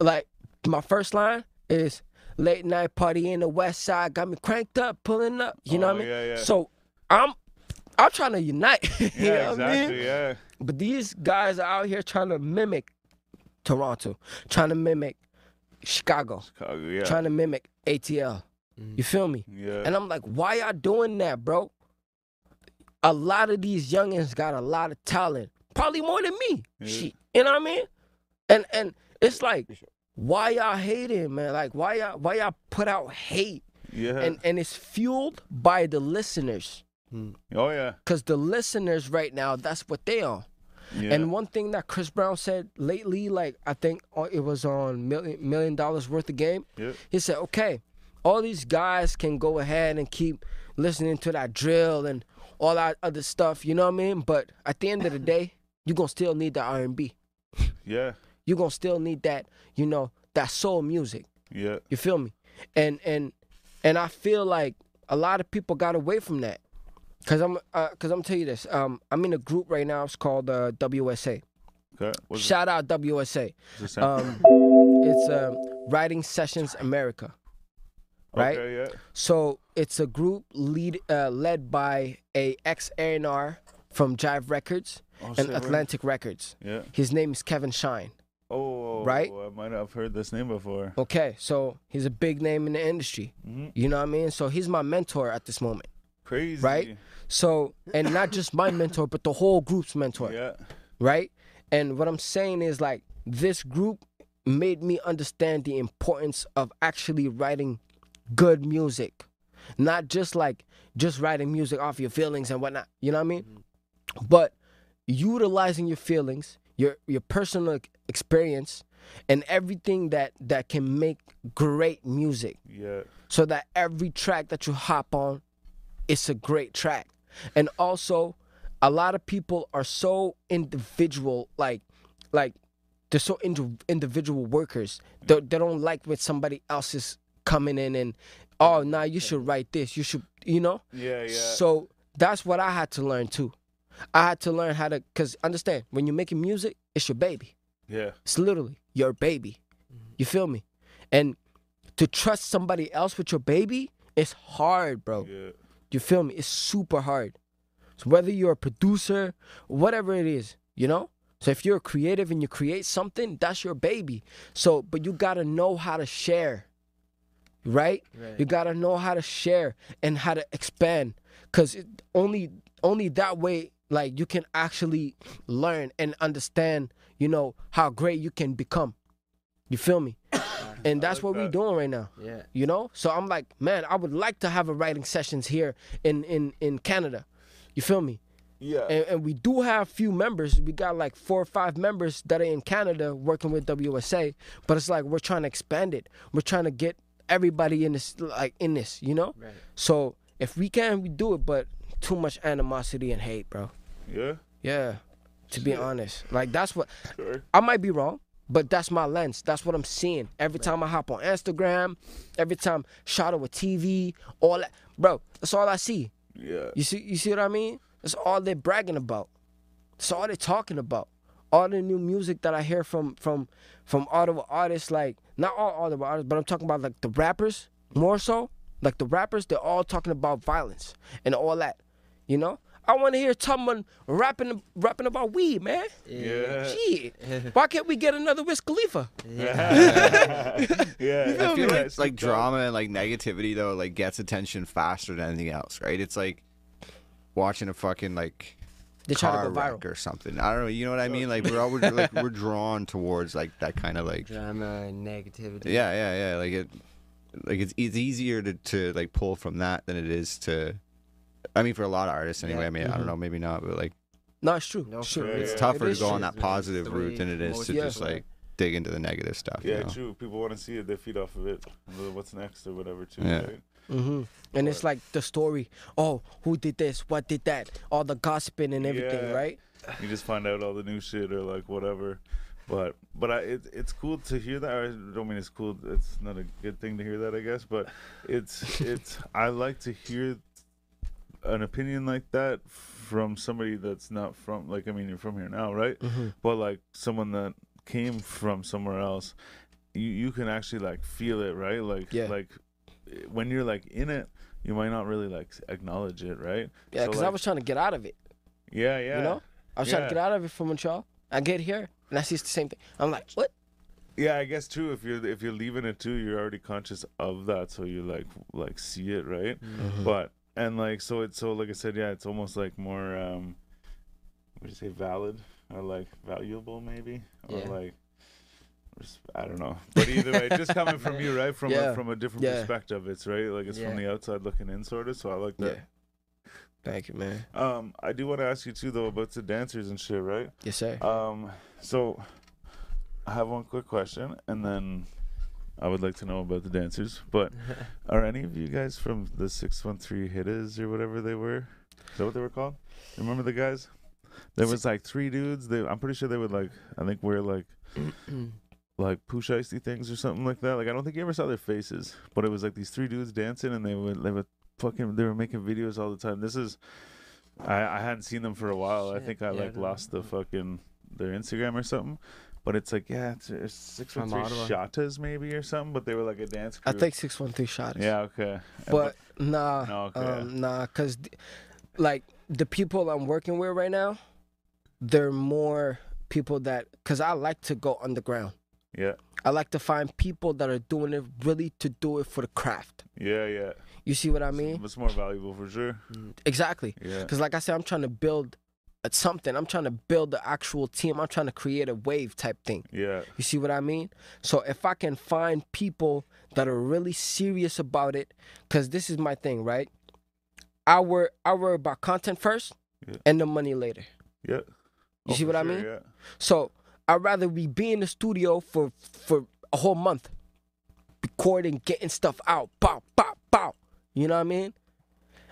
like my first line is late night party in the west side got me cranked up pulling up you know Oh, what i mean yeah, yeah. so i'm i'm trying to unite you Yeah, know what I mean? exactly. Yeah, But these guys are out here trying to mimic Toronto, trying to mimic Chicago, Chicago. Yeah, trying to mimic ATL. Mm-hmm. You feel me? yeah. And I'm like, why y'all doing that, bro? A lot of these youngins got a lot of talent, probably more than me. Yeah. Shit, you know what I mean? And and it's like, why y'all hating, man? Like, why y'all why y'all put out hate? yeah. And and it's fueled by the listeners, oh yeah. cause the listeners right now, that's what they are. Yeah. And one thing that Chris Brown said lately, like I think uh, it was on million million dollars worth of game. Yep. He said, "Okay, all these guys can go ahead and keep listening to that drill and all that other stuff. You know what I mean? But at the end of the day, you're gonna still need the R and B. Yeah. You're gonna still need that. You know that soul music. Yeah. You feel me? And and and I feel like a lot of people got away from that. Cause I'm, uh, cause I'm tell you this. Um, I'm in a group right now. It's called uh, WSA. Okay. Shout out WSA. it, it Um, it's um, Writing Sessions America. Right? Okay. Yeah. So it's a group lead uh, led by a ex A&R from Jive Records Oh, and shit. Atlantic Records. Yeah. His name is Kevin Shine. Oh. Right? I might have heard this name before. Okay, so he's a big name in the industry. Mhm. You know what I mean? So he's my mentor at this moment. Crazy. Right? So, and not just my mentor, but the whole group's mentor. Yeah. right? And what I'm saying is like this group made me understand the importance of actually writing good music, not just like just writing music off your feelings and whatnot. You know what I mean? Mm-hmm. But utilizing your feelings, your your personal experience, and everything that that can make great music Yeah. so that every track that you hop on it's a great track and also a lot of people are so individual like like they're so indi- individual workers they, mm. they don't like when somebody else is coming in and oh nah you should write this you should you know Yeah. Yeah. so that's what i had to learn too i had to learn how to because understand when you're making music it's your baby yeah. it's literally your baby. You feel me? And to trust somebody else with your baby it's hard, bro. Yeah. You feel me? It's super hard. So whether you're a producer, whatever it is, you know? So if you're a creative and you create something, that's your baby. So but you gotta know how to share. Right? Right. You gotta know how to share and how to expand. Cause it, only only that way like you can actually learn and understand, you know, how great you can become. You feel me? And that's what we're doing right now Yeah. you know so i'm like man i would like to have a writing sessions here in in in canada you feel me Yeah. and, and we do have few members we got like four or five members that are in canada working with wsa but it's like we're trying to expand it we're trying to get everybody in this like in this you know Right. so if we can we do it but too much animosity and hate bro yeah. yeah to be honest like that's what Sure. I might be wrong, but that's my lens. That's what I'm seeing. Every time I hop on Instagram, every time shot a TV, all that, bro. That's all I see. Yeah. You see, you see what I mean? That's all they're bragging about. That's all they're talking about. All the new music that I hear from from from all Ottawa artists, like not all all the artists, but I'm talking about like the rappers more so. Like the rappers, they're all talking about violence and all that. You know, I want to hear someone rapping rapping about weed, man. Yeah. Gee, Why can't we get another Wiz Khalifa? yeah. I feel like, it's like drama and like negativity though like gets attention faster than anything else, right? It's like watching a fucking like They try car to go wreck viral. or something. I don't know. You know what I mean? Like we're always like we're drawn towards like that kind of like Drama and negativity. yeah, yeah, yeah. Like it, like it's it's easier to to like pull from that than it is to. I mean, for a lot of artists anyway. Yeah. I mean, I don't mm-hmm. know, maybe not, but like No, it's true. No, It's true. it's Yeah. tougher It to is go on that positive the route than it is to Yeah. just like dig into the negative stuff. you Yeah, know? true. People want to see it. They feed off of it. What's next or whatever, too. Yeah. Right? Hmm And it's like the story. Oh, who did this? What did that? All the gossiping and everything, Yeah. right? You just find out all the new shit or like whatever. But but I, it, it's cool to hear that. I don't mean it's cool. It's not a good thing to hear that, I guess. But it's it's. I like to hear an opinion like that from somebody that's not from. Like I mean, you're from here now, right? Mm-hmm. But like someone that came from somewhere else, you you can actually like feel it, right? Like Yeah. like when you're like in it, you might not really like acknowledge it, right? Yeah, So, because I was trying to get out of it. Yeah, yeah. You know, I was trying to get out of it from Montreal. I get here and I see it's the same thing. I'm like, what? Yeah, I guess too. If you're if you're leaving it too, you're already conscious of that, so you like like see it, right? Mm-hmm. But and like so it's so like I said, yeah, it's almost like more um, would you say valid or like valuable maybe or Yeah. like res- I don't know. But either way, just coming from you, right? From Yeah. a, from a different Yeah. perspective, it's right. Like it's from the outside looking in, sort of. So I like that. Yeah. Thank you, man. Um, I do want to ask you too though about the dancers and shit, right? Yes, sir. Um, so I have one quick question, and then I would like to know about the dancers. But are any of you guys from the six one three hitters or whatever they were? Is that what they were called? Remember the guys? There was like three dudes. They, I'm pretty sure they would like. I think we're like like pooch icy things or something like that. Like I don't think you ever saw their faces, but it was like these three dudes dancing, and they would they would fucking they were making videos all the time. This is. I, I hadn't seen them for a while. I think I yeah, like don't lost the fucking their Instagram or something. But it's like yeah, it's, it's six one three Ottawa. shatas maybe or something. But they were like a dance I think six one three shot. Yeah. Okay. But nah, No, okay. um, nah, cause th- like the people I'm working with right now, they're more people that, cause I like to go underground. Yeah. I like to find people that are doing it really to do it for the craft. Yeah, yeah. You see what I mean? It's more valuable for sure. Exactly. Yeah. Because, like I said, I'm trying to build something. I'm trying to build the actual team. I'm trying to create a wave type thing. Yeah. You see what I mean? So if I can find people that are really serious about it, because this is my thing, right? I worry, I worry about content first Yeah. and the money later. Yeah. You oh, see for what I sure, mean? Yeah. So I'd rather we be in the studio for for a whole month, recording, getting stuff out, pow, pow, pow. You know what I mean?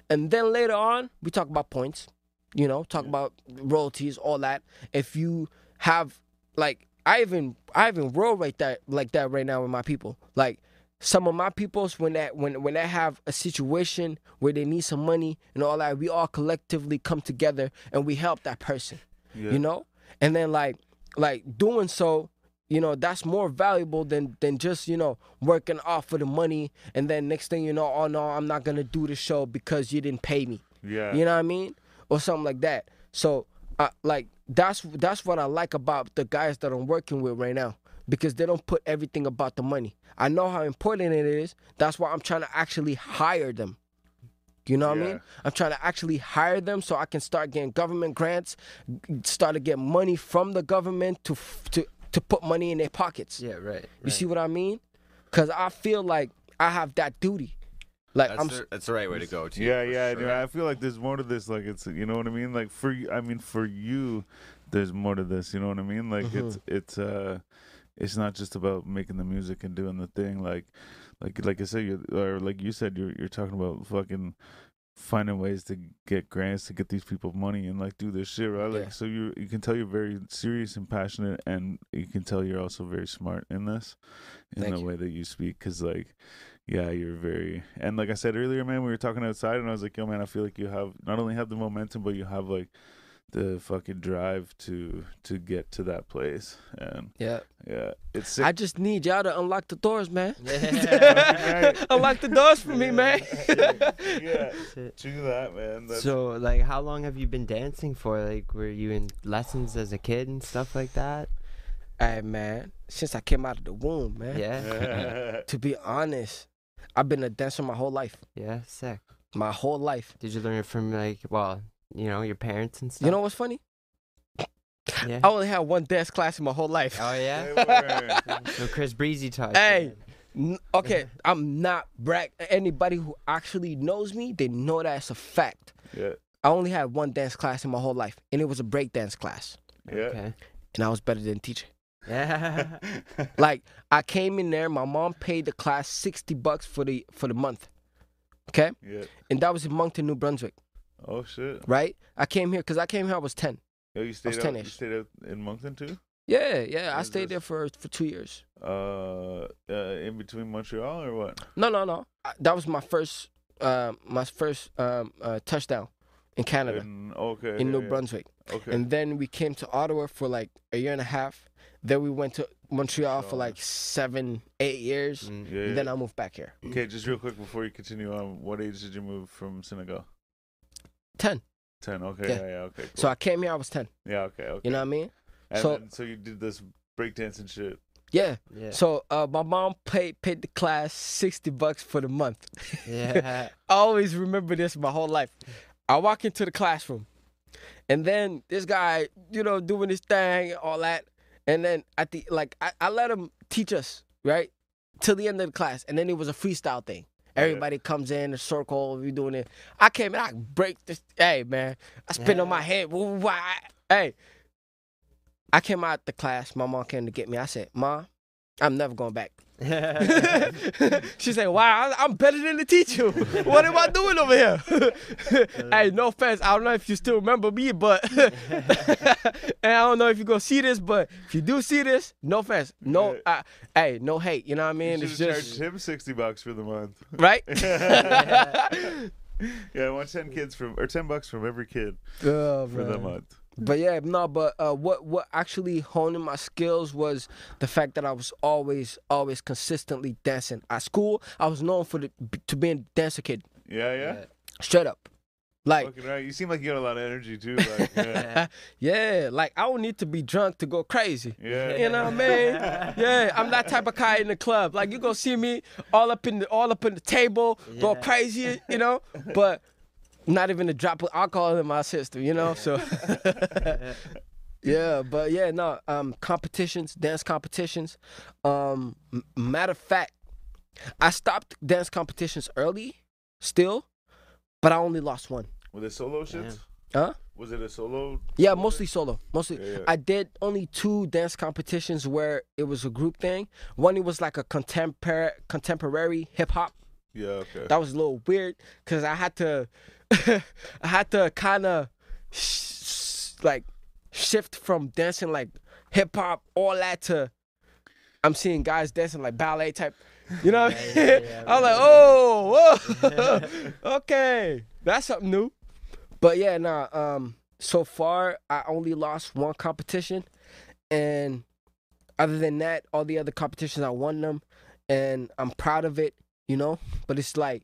And then later on, we talk about points. You know, talk about royalties, all that. If you have like, I even I even roll right that like that right now with my people. Like some of my peoples when that when when they have a situation where they need some money and all that, we all collectively come together and we help that person Yeah. you know and then like like doing so you know that's more valuable than than just you know working off for the money and then next thing you know oh no i'm not gonna do the show because you didn't pay me. Yeah. you know what i mean? Or something like that. So uh, like that's that's what i like about the guys that i'm working with right now because they don't put everything about the money. I know how important it is. That's why i'm trying to actually hire them you know what I mean? I'm trying to actually hire them so I can start getting government grants, start to get money from the government to to to put money in their pockets. Yeah, right. You see what I mean? Cuz I feel like I have that duty. Like That's, I'm the, that's the right way to go, too. Yeah, yeah. sure. dude, I feel like there's more to this. Like it's, you know what I mean. Like for, I mean, for you, there's more to this. You know what I mean. Like it's, it's, uh, it's not just about making the music and doing the thing. Like, like, like I said, you or like you said, you're, you're talking about fucking finding ways to get grants to get these people money and like do this shit, right? Like, Yeah. so you, you can tell you're very serious and passionate, and you can tell you're also very smart in this, in Thank the you. way that you speak, because like. Yeah, you're very and like I said earlier, man, we were talking outside and I was like, yo man, I feel like you have not only have the momentum, but you have like the fucking drive to to get to that place. And yeah. yeah, it's sick. I just need y'all to unlock the doors, man. Yeah. unlock the doors for me, man. yeah, do that, man. That's, So, like, how long have you been dancing for? Like, were you in lessons as a kid and stuff like that? hey man, since I came out of the womb, man. Yeah. To be honest, I've been a dancer my whole life. Yeah, sick. My whole life. Did you learn it from, like, well, you know, your parents and stuff? You know what's funny? Yeah. I only had one dance class in my whole life. Oh, yeah? yeah. So Chris Breezy taught Hey, that. N- okay, I'm not brag. Anybody who actually knows me, they know that's a fact. yeah, I only had one dance class in my whole life, and it was a break dance class, yeah. Okay. and I was better than teacher. Yeah. Like I came in there, my mom paid the class sixty bucks for the for the month, okay, yeah. and that was in Moncton, New Brunswick, Oh shit. right? I came here because I came here I was ten. Yo, you stayed was out. You 10-ish. stayed out in Moncton too. Yeah, yeah, I Where's stayed there for for two years. Uh, uh, in between Montreal or what? No, no, no. I, that was my first, um, my first um, uh, touchdown in Canada, In, okay. in yeah, New yeah. Brunswick. Okay. And then we came to Ottawa for like a year and a half. Then we went to Montreal for like seven, eight years. Mm. yeah, And then. I moved back here. Okay, just real quick before you continue on, what age did you move from Senegal? 10. Ten. Okay. Yeah. Yeah. Yeah. okay. Cool. So I came here, I was 10. yeah. Okay. Okay. You know what I mean? And so- then, so you did this breakdancing shit. Yeah. Yeah. So uh, my mom paid paid the class 60 bucks for the month. Yeah. I always remember this my whole life. I walk into the classroom, and then this guy, you know, doing his thing, all that, and then at the like, I, I let him teach us right till the end of the class, and then it was a freestyle thing. Yeah. Everybody comes in a circle, we doing it. I came in, I break this. Hey man, I spin on my head. woo, woo, wah. Hey, I came out the class. My mom came to get me. I said, "Mom, I'm never going back." she said, "Wow, I- I'm better than the teacher. what am I doing over here?" hey, no offense. I don't know if you still remember me, but and I don't know if you're gonna see this, but if you do see this, no offense. No, uh, hey, no hate. You know what I mean? you It's just charged him sixty bucks for the month. right. yeah, I want ten kids from or ten bucks from every kid Oh, for the month. But yeah, no, but uh, what what actually honing my skills was the fact that I was always always consistently dancing. At school, I was known for the to being a dancer kid, Yeah, yeah. straight up. Like, Fucking right. You seem like you got a lot of energy too. Like, yeah. yeah, like I don't need to be drunk to go crazy. yeah. You know what I mean? Yeah, I'm that type of guy in the club. Like you gonna see me all up in the all up in the table, go crazy, you know. But not even a drop of alcohol in my system, you know. So yeah, but yeah, no. Um, competitions, dance competitions. Um, m- matter of fact, I stopped dance competitions early, still, but I only lost one. Were they solo shits? Huh? Was it a solo? Yeah, mostly solo. Mostly. Yeah, yeah. I did only two dance competitions where it was a group thing. One it was like a contemporary contemporary hip hop. Yeah. Okay. That was a little weird because I had to, I had to kind of, sh- like, shift from dancing like hip hop all that to, I'm seeing guys dancing like ballet type. You know what I mean? yeah, yeah, I was like, oh, whoa, okay, that's something new. But yeah, nah. Um, so far I only lost one competition, and other than that, all the other competitions I won them, and I'm proud of it. You know, but it's like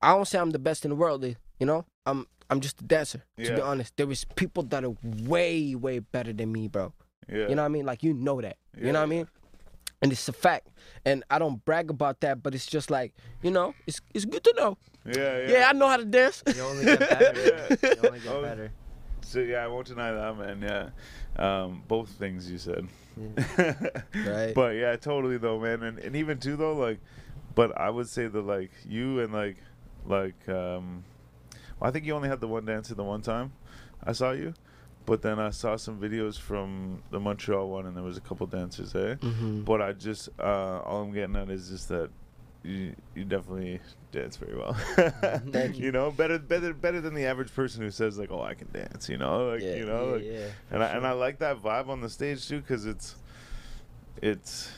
I don't say I'm the best in the world. You know, I'm I'm just a dancer. To be honest, there is people that are way way better than me, bro. Yeah. You know what I mean? Like you know that. Yeah. You know what I mean? And it's a fact. And I don't brag about that, but it's just like, you know, it's it's good to know. Yeah. Yeah. Yeah, I know how to dance. You only get better. Yeah. You only get Oh, better. So yeah, I won't deny that, man. Yeah. Um, both things you said. Right. But yeah, totally though, man. And and even too though, like, but I would say that like you and like, like, um, well, I think you only had the one dancer the one time I saw you, but then I saw some videos from the Montreal one, and there was a couple dancers, eh? Mhm. But I just, uh, all I'm getting at is just that you you definitely dance very well. Thank you. You know, better better better than the average person who says like, "Oh, I can dance." You know, like Yeah, you know, yeah, like, yeah, and I and I like that vibe on the stage too because it's it's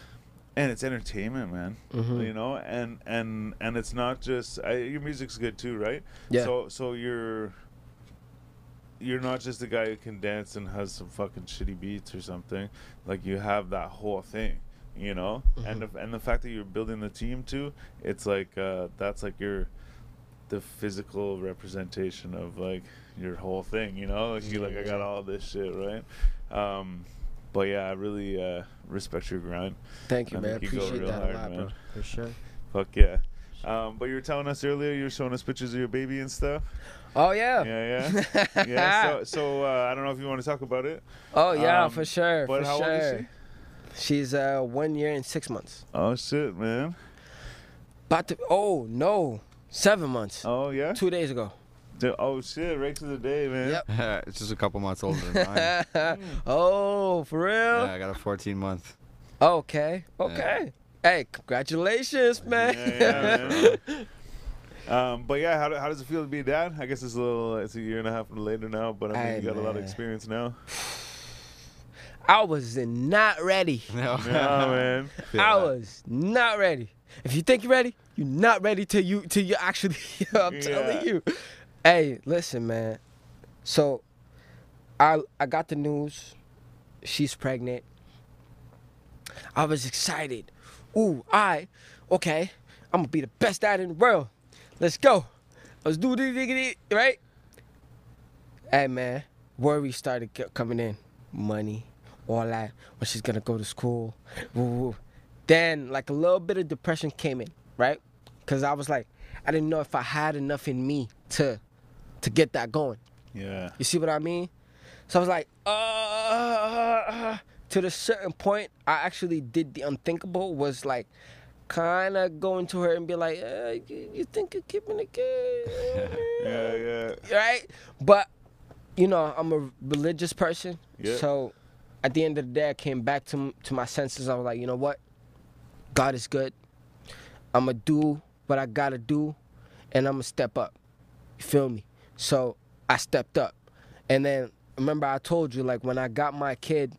and it's entertainment, man. Mhm. You know, and and and it's not just I, your music's good too, right? Yeah. So so you're you're not just a guy who can dance and has some fucking shitty beats or something. Like you have that whole thing, you know. And the, and the fact that you're building the team too, it's like uh, that's like your the physical representation of like your whole thing, you know. Like you like I got all this shit right. Um, but yeah, I really uh, respect your grind. Thank you, I man. go Appreciate that hard, a lot, man. bro. For sure. Fuck yeah. Um, but you were telling us earlier you were showing us pictures of your baby and stuff. Oh yeah. Yeah, yeah, yeah. So, so uh, I don't know if you want to talk about it. oh yeah, Um, for sure. But for how sure. old is she? She's uh one year and six months. Oh shit, man. About to oh no. Seven months. Oh yeah. Two days ago. Dude, Oh shit, right to the day, man. Yep. it's just a couple months older than mine. oh, for real? yeah, I got a 14 month. Okay. Okay. Hey, congratulations, man. Yeah, yeah, man. Um, but yeah, how, how does it feel to be a dad? I guess it's a little, it's a year and a half later now, but I mean, Hey, you got a lot of experience now. I was not ready. No, Yeah, man. Feel I was not ready. If you think you're ready, you're not ready till you till you actually. I'm Yeah. telling you. Hey, listen, man. So, I I got the news. She's pregnant. I was excited. Ooh, I okay. I'm gonna be the best dad in the world. Let's go. Let's do this, right? Hey, man. Worry started coming in. Money, all that. When she's gonna go to school. Woo. Then, like a little bit of depression came in, right? Because I was like, I didn't know if I had enough in me to, to get that going. Yeah. You see what I mean? So I was like, uh, to the certain point, I actually did the unthinkable. Was like, kind of going to her and be like, uh, you, you think you're keeping a kid? Yeah, yeah. right? But you know, I'm a religious person, Yeah. so at the end of the day, I came back to to my senses. I was like, you know what? God is good. I'm gonna do what I gotta do, and I'm gonna step up. You feel me? So I stepped up, and then remember I told you like when I got my kid,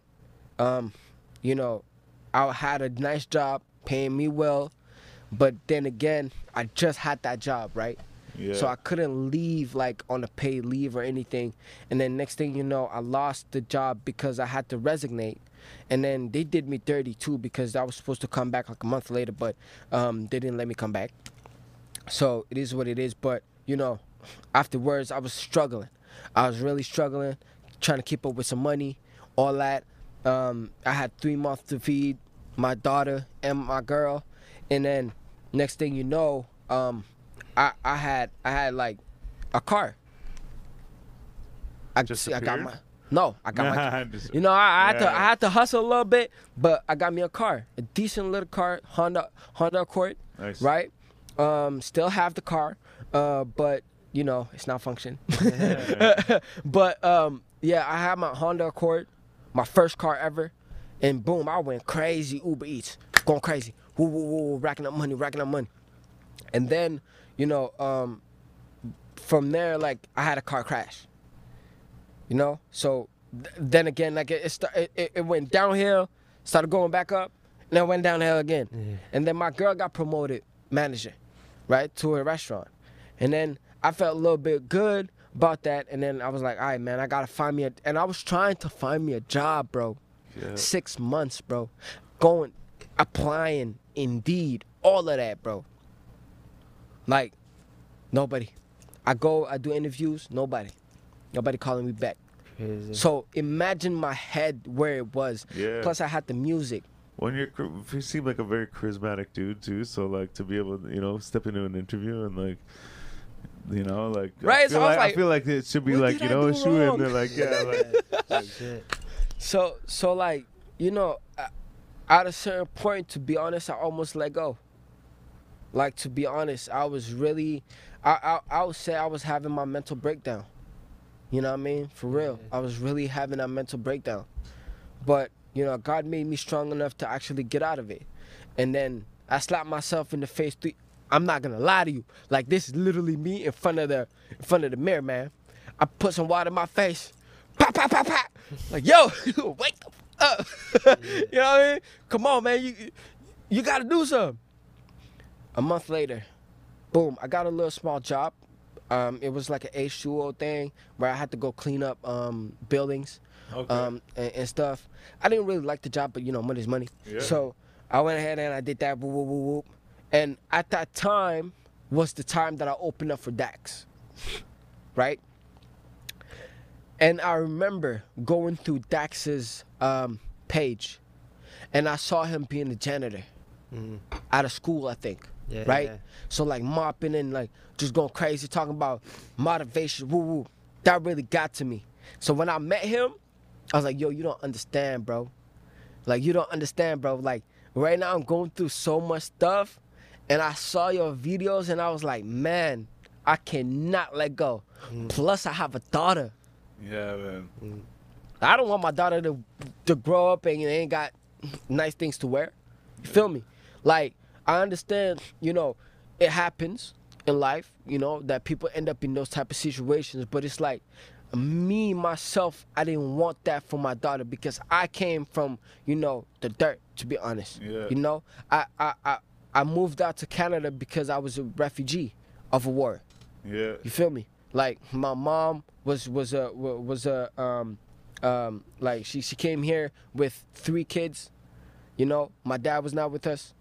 um, you know, I had a nice job paying me well, but then again, I just had that job, right? Yeah. So I couldn't leave like on a paid leave or anything. And then next thing you know, I lost the job because I had to resignate. And then they did me 32 because I was supposed to come back like a month later, but um, they didn't let me come back. So it is what it is. But you know, afterwards I was struggling. I was really struggling, trying to keep up with some money, all that. Um, I had three months to feed my daughter and my girl, and then next thing you know, um, I I had I had like a car. I Just I got my no, I got my you know, I, I had to I had to hustle a little bit, but I got me a car, a decent little car, Honda Honda Accord, Nice. right? Um, still have the car, uh, but you know it's not functioning. but um, yeah, I had my Honda Accord, my first car ever, and boom, I went crazy Uber Eats, going crazy, woo woo woo, racking up money, racking up money, and then you know, um, from there, like I had a car crash. You know, so th- then again, like it, it, sta- it, it- it went downhill, started going back up, and then went downhill again. And then my girl got promoted manager, right, to a restaurant. And then I felt a little bit good about that. And then I was like, all right, man, I gotta find me a. And I was trying to find me a job, bro. Yeah. Six months, bro. Going, applying, Indeed, all of that, bro. Like, nobody. I go, I do interviews, nobody. Nobody calling me back. Crazy. So imagine my head where it was. Yeah. Plus, I had the music. When you're, you seem like a very charismatic dude too. So like to be able to, you know, step into an interview and like, you know, like I Right, feel so I like, I feel like it should be like you I know, a do shoe in wrong? there, like yeah, like. So, so like, you know, at a certain point, to be honest, I almost let go. Like to be honest, I was really, I I, I would say I was having my mental breakdown. You know what I mean? For real, I was really having a mental breakdown. But you know, God made me strong enough to actually get out of it. And then I slapped myself in the face. Three, I'm not gonna lie to you. Like this is literally me in front of the in front of the mirror, man. I put some water in my face. Pop, pop, pop, pop. Like, yo, wake up. you know what I mean? Come on, man. You you gotta do something. A month later, boom, I got a little small job. Um, it was like an H2O thing where I had to go clean up um, buildings okay. um, and, and stuff. I didn't really like the job, but you know, money's money. Yeah. So I went ahead and I did that. Whoop, whoop, whoop, whoop. And at that time was the time that I opened up for Dax, right? And I remember going through Dax's um, page, and I saw him being a janitor Mhm. out of school, I think. Yeah, right? yeah. So like mopping and like just going crazy, talking about motivation, woo woo. That really got to me. So when I met him, I was like, yo, you don't understand, bro. Like you don't understand, bro. Like right now I'm going through so much stuff, and I saw your videos and I was like, man, I cannot let go. Mm. Plus I have a daughter. yeah, man. I don't want my daughter to to grow up and ain't got nice things to wear. You feel me? Like I understand, you know, it happens in life, you know, that people end up in those type of situations, but it's like me myself, I didn't want that for my daughter because I came from, you know, the dirt, to be honest. Yeah. You know, I I I, I moved out to Canada because I was a refugee of a war. Yeah. You feel me? Like my mom was was a was a um um like she she came here with three kids. You know, my dad was not with us,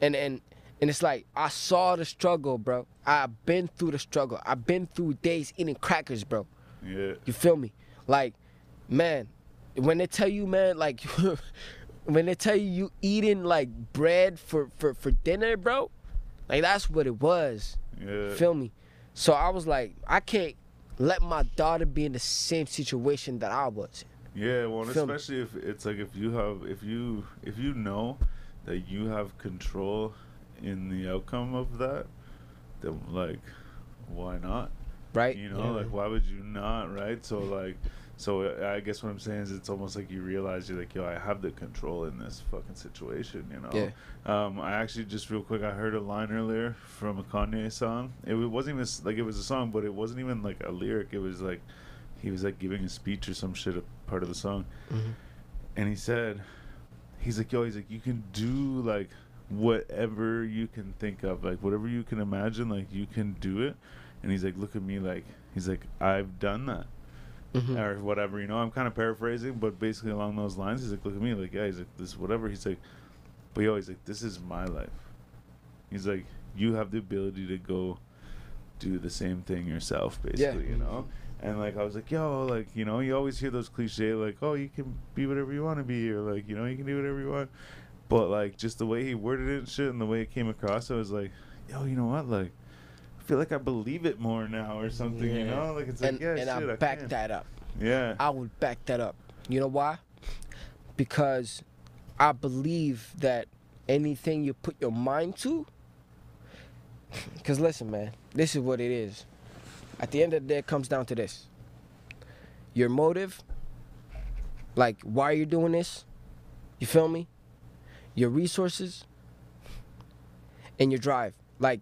and and and it's like I saw the struggle, bro. I've been through the struggle. I've been through days eating crackers, bro. Yeah. You feel me? Like, man, when they tell you, man, like, when they tell you you eating like bread for for for dinner, bro, like that's what it was. Yeah. Feel me? So I was like, I can't let my daughter be in the same situation that I was. In. Yeah, well, and Feel me? especially if it's like if you have if you if you know that you have control in the outcome of that, then like, why not? Right? You know, Yeah. like why would you not, right? So like, so I guess what I'm saying is it's almost like you realize you're like, yo, I have the control in this fucking situation. You know. Yeah. Um, I actually just real quick, I heard a line earlier from a Kanye song. It wasn't even like it was a song, but it wasn't even like a lyric. It was like he was like giving a speech or some shit, a part of the song, Mhm. and he said, he's like, yo, he's like, you can do like whatever you can think of, like whatever you can imagine, like you can do it. And he's like, look at me, like he's like, I've done that Mhm. or whatever. You know, I'm kind of paraphrasing, but basically along those lines. He's like, look at me, like yeah, he's like this whatever. He's like, but yo, he's like, this is my life. He's like, you have the ability to go do the same thing yourself, basically, you know. And like I was like, yo, like you know, you always hear those cliche like, oh, you can be whatever you want to be, or like you know, you can do whatever you want. But like just the way he worded it and shit, and the way it came across, I was like, yo, you know what, like. I feel like I believe it more now, or something. You know, like it's like and yeah, and shit, I back that up. Yeah, I would back that up. You know why? Because I believe that anything you put your mind to. Because listen, man, this is what it is. At the end of the day, it comes down to this your motive, like why you're doing this, you feel me? Your resources, and your drive. Like,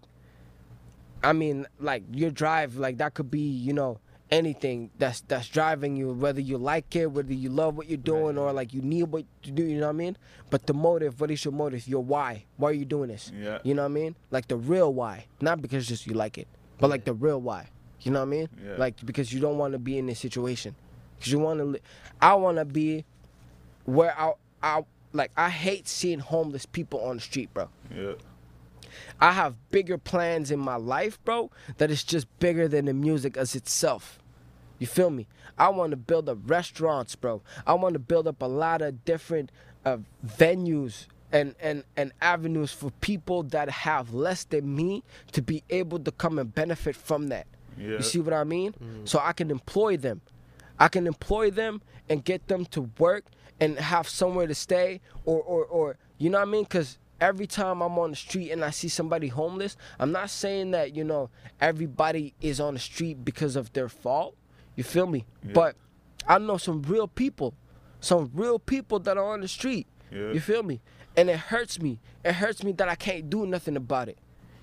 I mean, like your drive, like that could be, you know, anything that's that's driving you, whether you like it, whether you love what you're doing, or like you need what you do. You know what I mean? But the motive, what is your motive? Your why? Why are you doing this? yeah, You know what I mean? Like the real why, not because just you like it, but like the real why. You know what I mean? Yeah. Like because you don't want to be in this situation, because you want to. Li- I want to be where I I like. I hate seeing homeless people on the street, bro. yeah, I have bigger plans in my life, bro, that is just bigger than the music as itself. You feel me? I want to build up restaurants, bro. I want to build up a lot of different uh, venues and, and, and avenues for people that have less than me to be able to come and benefit from that. yeah. You see what I mean? So I can employ them. I can employ them and get them to work and have somewhere to stay or or, or you know what I mean? Cause every time I'm on the street and I see somebody homeless, I'm not saying that, you know, everybody is on the street because of their fault. You feel me? Yeah. But I know some real people, some real people that are on the street. Yeah. You feel me? And it hurts me. It hurts me that I can't do nothing about it.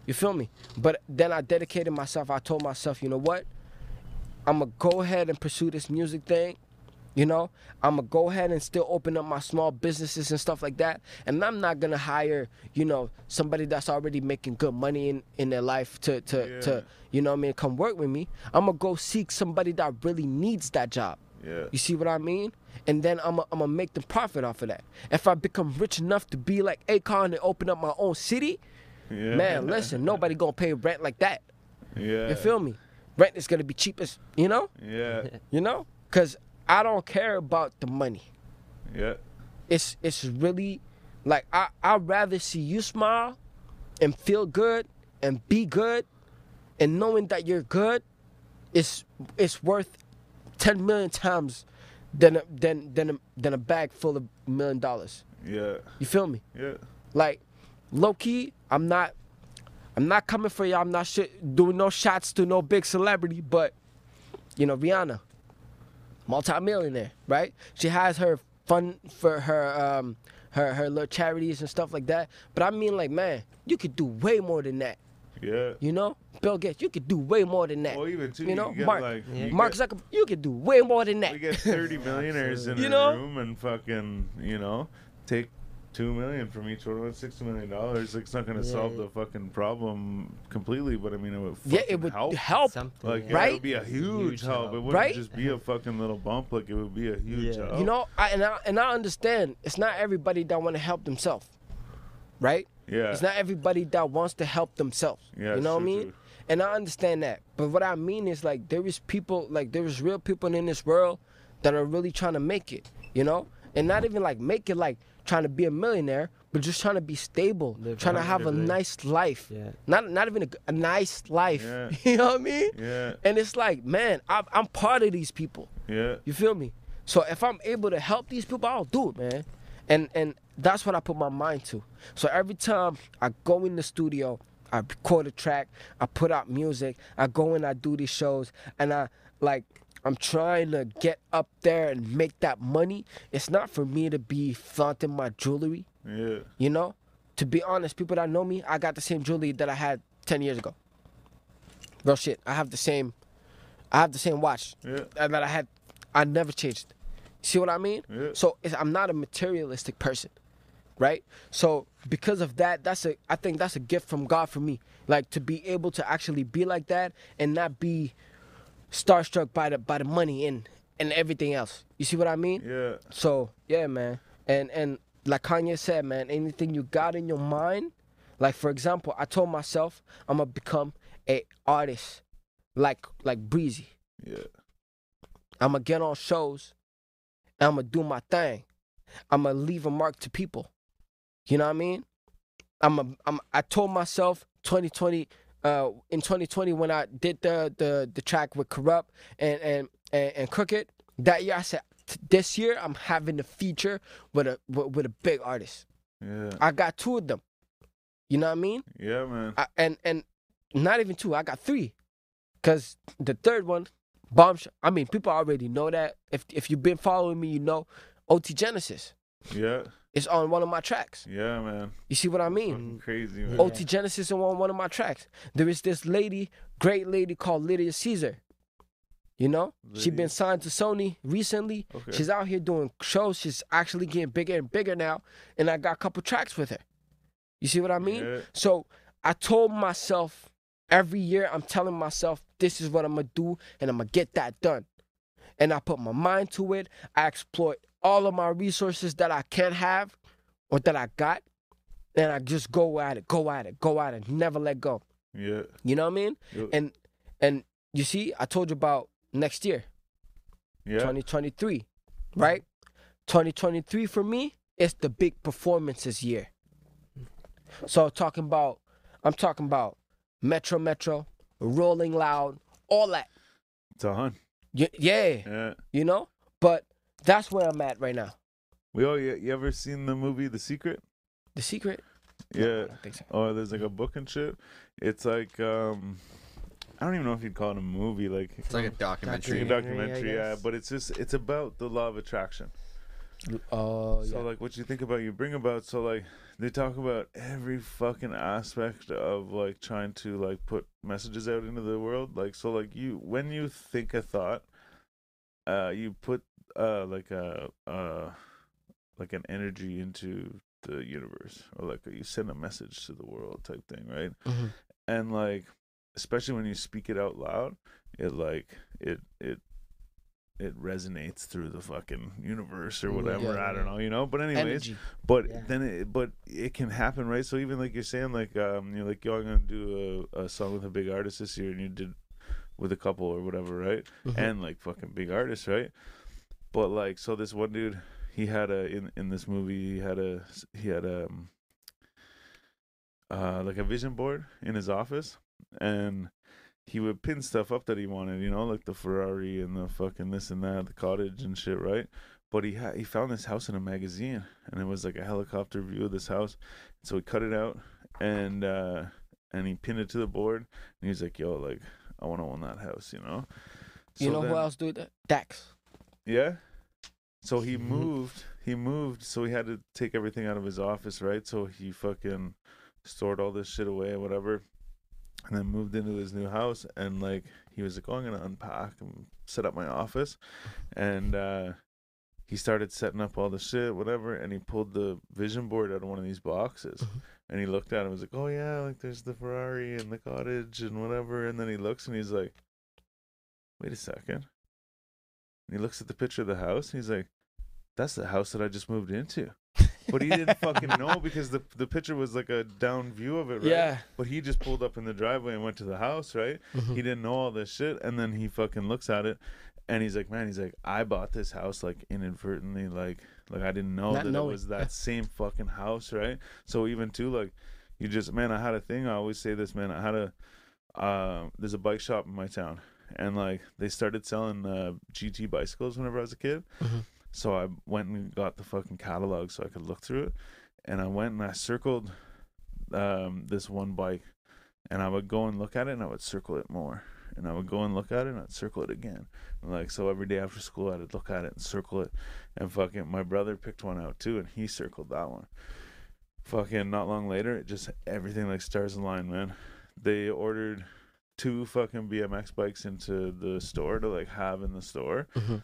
You feel me? But then I dedicated myself. I told myself, you know what? I'm gonna go ahead and pursue this music thing. You know, I'm gonna go ahead and still open up my small businesses and stuff like that. And I'm not gonna hire, you know, somebody that's already making good money in, in their life to to, Yeah. to you know what I mean, come work with me. I'm gonna go seek somebody that really needs that job. yeah, You see what I mean? And then I'm gonna make the profit off of that. If I become rich enough to be like Akon and open up my own city, yeah. man, listen, nobody gonna pay rent like that. Yeah. You feel me? Rent is gonna be cheapest, you know? Yeah, You know? Cause I don't care about the money. yeah, It's it's really like I I'd rather see you smile and feel good and be good and knowing that you're good is it's worth ten million times than a, than than a, than a bag full of million dollars. yeah, You feel me? yeah, Like low key, I'm not I'm not coming for you. I'm not sh- doing no shots to no big celebrity, but you know Rihanna, multimillionaire, right? She has her fun for her um her her little charities and stuff like that. But I mean, like man, you could do way more than that. yeah. You know, Bill Gates, you could do way more than that. Well, even too, you know, get Mark, like Yeah. you Mark get- Zuckerberg, you could do way more than that. We get 30 millionaires in You a know? room and fucking, you know, take two million from each one. That's sixty million dollars. Like, it's not gonna Yeah, solve yeah. the fucking problem completely, but I mean, it would. yeah, it would help. help. Something. Like, yeah. yeah, it would be a huge, Huge help. help. It wouldn't Right? just be a fucking little bump. Like, it would be a huge Yeah. help. You know, I, and I and I understand it's not everybody that want to help themselves, right? Yeah. It's not everybody that wants to help themselves. Yeah, you know what I mean? true. And I understand that. But what I mean is like there is people like there is real people in this world that are really trying to make it, you know? And not even like make it like trying to be a millionaire, but just trying to be stable, Live trying to have a nice life. Yeah. Not not even a, a nice life. Yeah. you know what I mean? Yeah. And it's like, man, I'm, I'm part of these people. Yeah. You feel me? So if I'm able to help these people, I'll do it, man. And and that's what I put my mind to. So every time I go in the studio, I record a track, I put out music, I go in, I do these shows, and I like I'm trying to get up there and make that money. It's not for me to be flaunting my jewelry, Yeah. you know? To be honest, people that know me, I got the same jewelry that I had 10 years ago. Real shit. I have the same I have the same watch Yeah. that I had. I never changed. See what I mean? Yeah. So it's, I'm not a materialistic person, right? So because of that, that's a I think that's a gift from God for me. Like to be able to actually be like that and not be starstruck by the by the money and and everything else. You see what I mean? Yeah. So yeah, man. And and like Kanye said, man, anything you got in your mind, like for example, I told myself I'm gonna become a artist like like Breezy. Yeah. I'm gonna get on shows. And I'm gonna do my thing. I'm gonna leave a mark to people. You know what I mean? I'm a, I'm I told myself 2020 uh in 2020 when I did the the the track with Kurupt and and and, and Crooked that year I said this year I'm having a feature with a with, with a big artist. Yeah. I got two of them. You know what I mean? Yeah, man. I, and and not even two. I got three, cause the third one, bombshell. I mean, people already know that. If if you've been following me, you know, OT Genasis Yeah. Is on one of my tracks. Yeah, man. You see what I mean? Fucking crazy, man. OT Genasis is on one of my tracks. There is this lady, great lady called Lydia Caesar. You know, she Lydia. been signed to Sony recently. Okay. She's out here doing shows. She's actually getting bigger and bigger now. And I got a couple tracks with her. You see what I mean? Yeah. So I told myself every year, I'm telling myself, this is what I'm gonna do, and I'm gonna get that done. And I put my mind to it. I exploit all of my resources that I can't have or that I got. And I just go at it, go at it, go at it, never let go. Yeah. You know what I mean? Yo- And and you see, I told you about next year, Yeah. 2023, right? 2023 for me is the big performances year. So talking about, I'm talking about Metro Metro, Rolling Loud, all that. Done. Y- yeah, Yeah. you know. But that's where I'm at right now. We all you, you ever seen the movie The Secret? The secret. Yeah. No, I don't think so. Oh, there's like a book and shit. It's like um I don't even know if you'd call it a movie, like It's like a documentary. Documentary, documentary, yeah, but it's just it's about the law of attraction. Oh So yeah. like what you think about you bring about so like they talk about every fucking aspect of like trying to like put messages out into the world. Like so like you when you think a thought, uh you put uh like a uh like an energy into the universe or like you send a message to the world type thing, right? Mhm. and like especially when you speak it out loud it like it it it resonates through the fucking universe or whatever yeah, i don't know you know but anyways Energy. but Yeah. then it but it can happen right so even like you're saying like um you're like yo i'm gonna do a, a song with a big artist this year and you did with a couple or whatever right Mhm. and like fucking big artists, right? But like, so this one dude, he had a in in this movie, he had a he had a um, uh like a vision board in his office, and he would pin stuff up that he wanted, you know, like the Ferrari and the fucking this and that, the cottage and shit, right? But he had he found this house in a magazine, and it was like a helicopter view of this house, so he cut it out and uh and he pinned it to the board, and he was like, "Yo, like." I want to own that house, you know. You know then- who else do that? Dax. Yeah. So he Mhm. moved. He moved. So he had to take everything out of his office, right? So he fucking stored all this shit away or whatever, and then moved into his new house. And like he was like, "Oh, I'm gonna unpack and set up my office," and uh, he started setting up all the shit, whatever. And he pulled the vision board out of one of these boxes, Mhm. and he looked at it and was like, "Oh yeah, like there's the Ferrari and the cottage and whatever." And then he looks and he's like, "Wait a second. And he looks at the picture of the house and he's like, "That's the house that I just moved into." But he didn't fucking know because the the picture was like a down view of it, right? Yeah. But he just pulled up in the driveway and went to the house, right? Mhm. He didn't know all this shit, and then he fucking looks at it, and he's like, "Man, he's like, I bought this house like inadvertently, like, like I didn't know Not that knowing. it was that same fucking house, right? So even too, like, you just, man, I had a thing. I always say this, man. I had a, uh, there's a bike shop in my town, and like they started selling uh, GT bicycles whenever I was a kid. Mhm. So I went and got the fucking catalog so I could look through it, and I went and I circled um, this one bike, and I would go and look at it, and I would circle it more, and I would go and look at it, and I'd circle it again, and like so every day after school I'd look at it and circle it, and fucking my brother picked one out too, and he circled that one. Fucking not long later, it just everything like stars aligned, man. They ordered two fucking BMX bikes into the store to like have in the store. Mhm.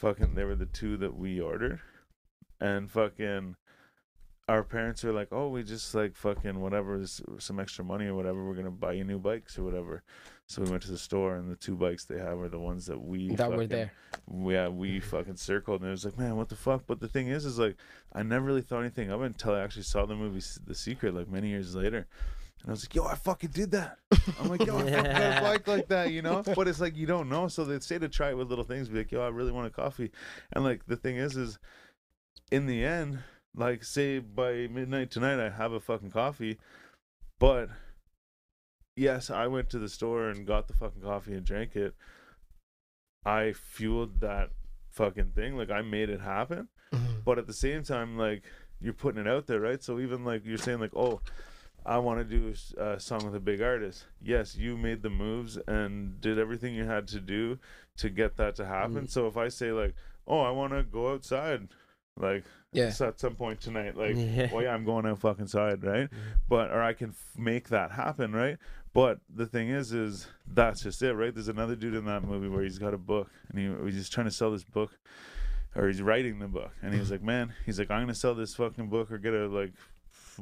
Fucking, they were the two that we ordered, and fucking, our parents were like, "Oh, we just like fucking whatever, is some extra money or whatever. We're gonna buy you new bikes or whatever." So we went to the store, and the two bikes they have are the ones that we That were fucking- there. yeah, we fucking circled, and it was like, man, what the fuck? But the thing is, is like, I never really thought anything of it until I actually saw the movie The Secret, like many years later, And I was like, yo, I fucking did that. I'm like, yo, I fucking got a bike like that, you know? But it's like, you don't know. So they say to try it with little things, be like, yo, I really want a coffee. And like, the thing is, is in the end, like, say by midnight tonight, I have a fucking coffee. But yes, I went to the store and got the fucking coffee and drank it. I fueled that fucking thing. Like, I made it happen mm-hmm. but at the same time like you're putting it out there right so even like you're saying like oh i want to do a uh, song with a big artist. Yes you made the moves and did everything you had to do to get that to happen. Mm. So if i say like oh i want to go outside like Yeah. at some point tonight like Yeah. well yeah i'm going out fucking side right? But or i can f- make that happen right? But the thing is is that's just it right? There's another dude in that movie where he's got a book and he, he's just trying to sell this book or he's writing the book. And he's like man he's like i'm gonna sell this fucking book or get a like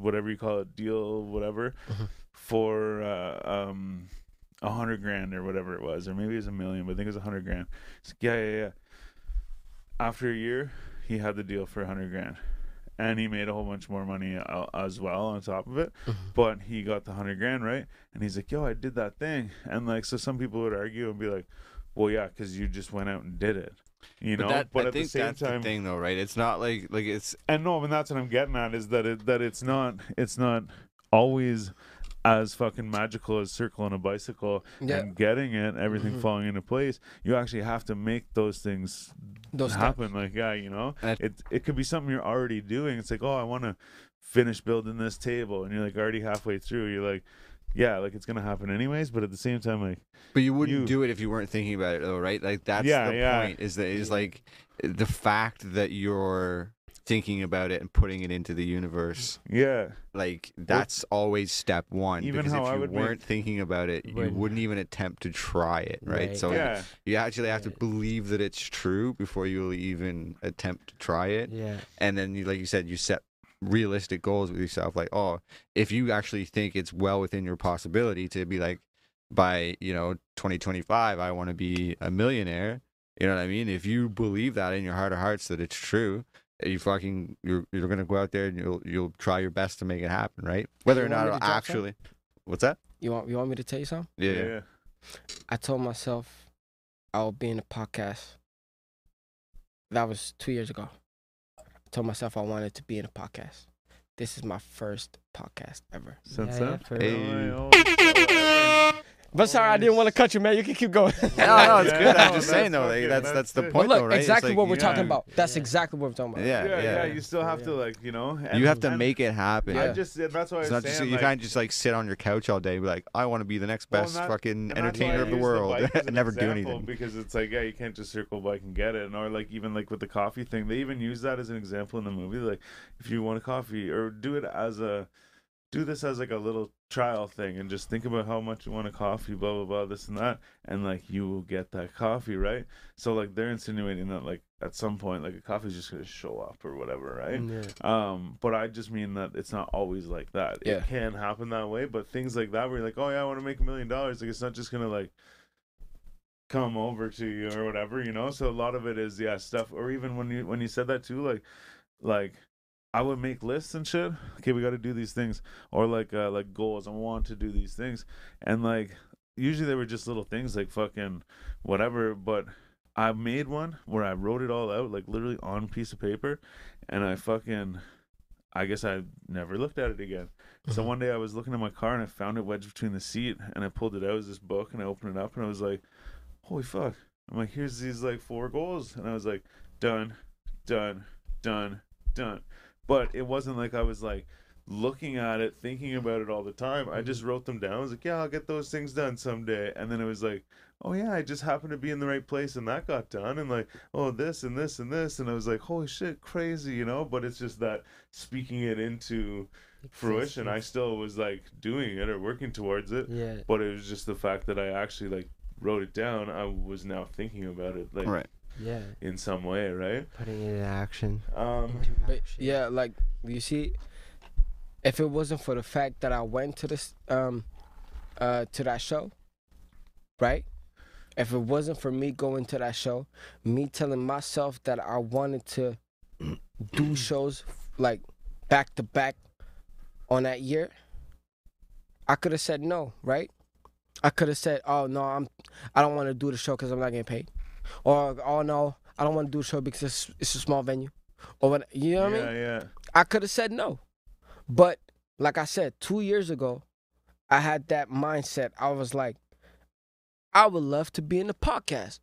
whatever you call it deal whatever for uh um a hundred grand or whatever it was or maybe it was a million but i think it was a hundred grand. Like, yeah yeah yeah. After a year he had the deal for a hundred grand and he made a whole bunch more money uh, as well on top of it but he got the hundred grand right? And he's like yo i did that thing. And like so some people would argue and be like well yeah because you just went out and did it you know But, that, but I at think the same that's time the thing, though, right? It's not like like it's and no, and that's what I'm getting at is that it that it's not it's not always as fucking magical as circling a bicycle Yeah. and getting it, everything Mhm. falling into place. You actually have to make those things Those happen. Like yeah, you know, And I- it it could be something you're already doing. It's like oh, I want to finish building this table, and you're like already halfway through. You're like. Yeah, like it's gonna happen anyways, but at the same time, like But you wouldn't You- do it if you weren't thinking about it, though, right? Like that's Yeah, the yeah. point. Is that is like the fact that you're thinking about it and putting it into the universe. yeah, Like that's always step one. Even because how if you would weren't thinking about it, you Wouldn't. wouldn't even attempt to try it, right? Right. So yeah, you actually have to believe that it's true before you'll even attempt to try it. Yeah. and then you like you said you set realistic goals with yourself like oh if you actually think it's well within your possibility to be like by you know 2025 i want to be a millionaire you know what i mean if you believe that in your heart of hearts that it's true you fucking you're you're gonna go out there and you'll you'll try your best to make it happen right whether or You want not it'll drop some? actually what's that You want you want me to tell you something? yeah, yeah, yeah. yeah. I told myself I'll be in a podcast. That was two years ago. I told myself I wanted to be in a podcast. This is my first podcast ever. Since Yeah, then, yeah, for Hey. But sorry, I didn't want to cut you, man. You can keep going. no no it's Yeah, good i'm just saying though like, that's that's that's the it. point But though right exactly like, what we're yeah. talking about. That's Yeah. exactly what we're talking about. yeah yeah, yeah, yeah You still have to like, you know. you have to make it happen I Yeah. just that's why I It's was not just saying, you like, can't just like sit on your couch all day and be like, I want to be the next best and that- fucking and that's why entertainer of the world bike and never do anything. because it's like yeah, you can't just circle bike and get it, or like even like with the coffee thing, they even use that as an example in the movie. Like if you want a coffee, or do it as a do this as like a little trial thing, and just think about how much you want a coffee, blah blah blah, this and that, and like you will get that coffee, right? So like they're insinuating that like at some point like a coffee's just gonna show up or whatever, right? Yeah. Um, but I just mean that it's not always like that. Yeah. It can happen that way, but things like that where you're like, oh yeah, I want to make a million dollars. Like it's not just gonna like come over to you or whatever, you know. So a lot of it is yeah stuff. Or even when you when you said that too, like like I would make lists and shit. Okay, we got to do these things, or like uh, like goals. I want to do these things, and like usually they were just little things like fucking whatever. But I made one where I wrote it all out, like literally on a piece of paper, and I fucking, I guess I never looked at it again. So one day I was looking at my car and I found it wedged between the seat, and I pulled it out as this book and I opened it up and I was like, holy fuck! I'm like, here's these like four goals, and I was like, done, done, done, done. But it wasn't like I was like looking at it, thinking about it all the time. I just mm-hmm. wrote them down. I was like, yeah, I'll get those things done someday. And then it was like, oh yeah, I just happened to be in the right place and that got done. And like, oh, this and this and this. And I was like, holy shit, crazy, you know? But it's just that speaking it into fruition, I still was like doing it or working towards it. Yeah. But it was just the fact that I actually like wrote it down. I was now thinking about it like right. Yeah. in some way, right? Putting it in action. Um, Into But action. yeah, like you see, if it wasn't for the fact that I went to this um uh to that show, right? If it wasn't for me going to that show, me telling myself that I wanted to do shows like back to back on that year, I could have said no, right? I could have said, "Oh no, I'm I don't want to do the show because I'm not getting paid," or "Oh no, I don't want to do the show because it's, it's a small venue," or what? You know what I yeah, mean? yeah. I could have said no. But like I said, two years ago, I had that mindset. I was like, I would love to be in the podcast.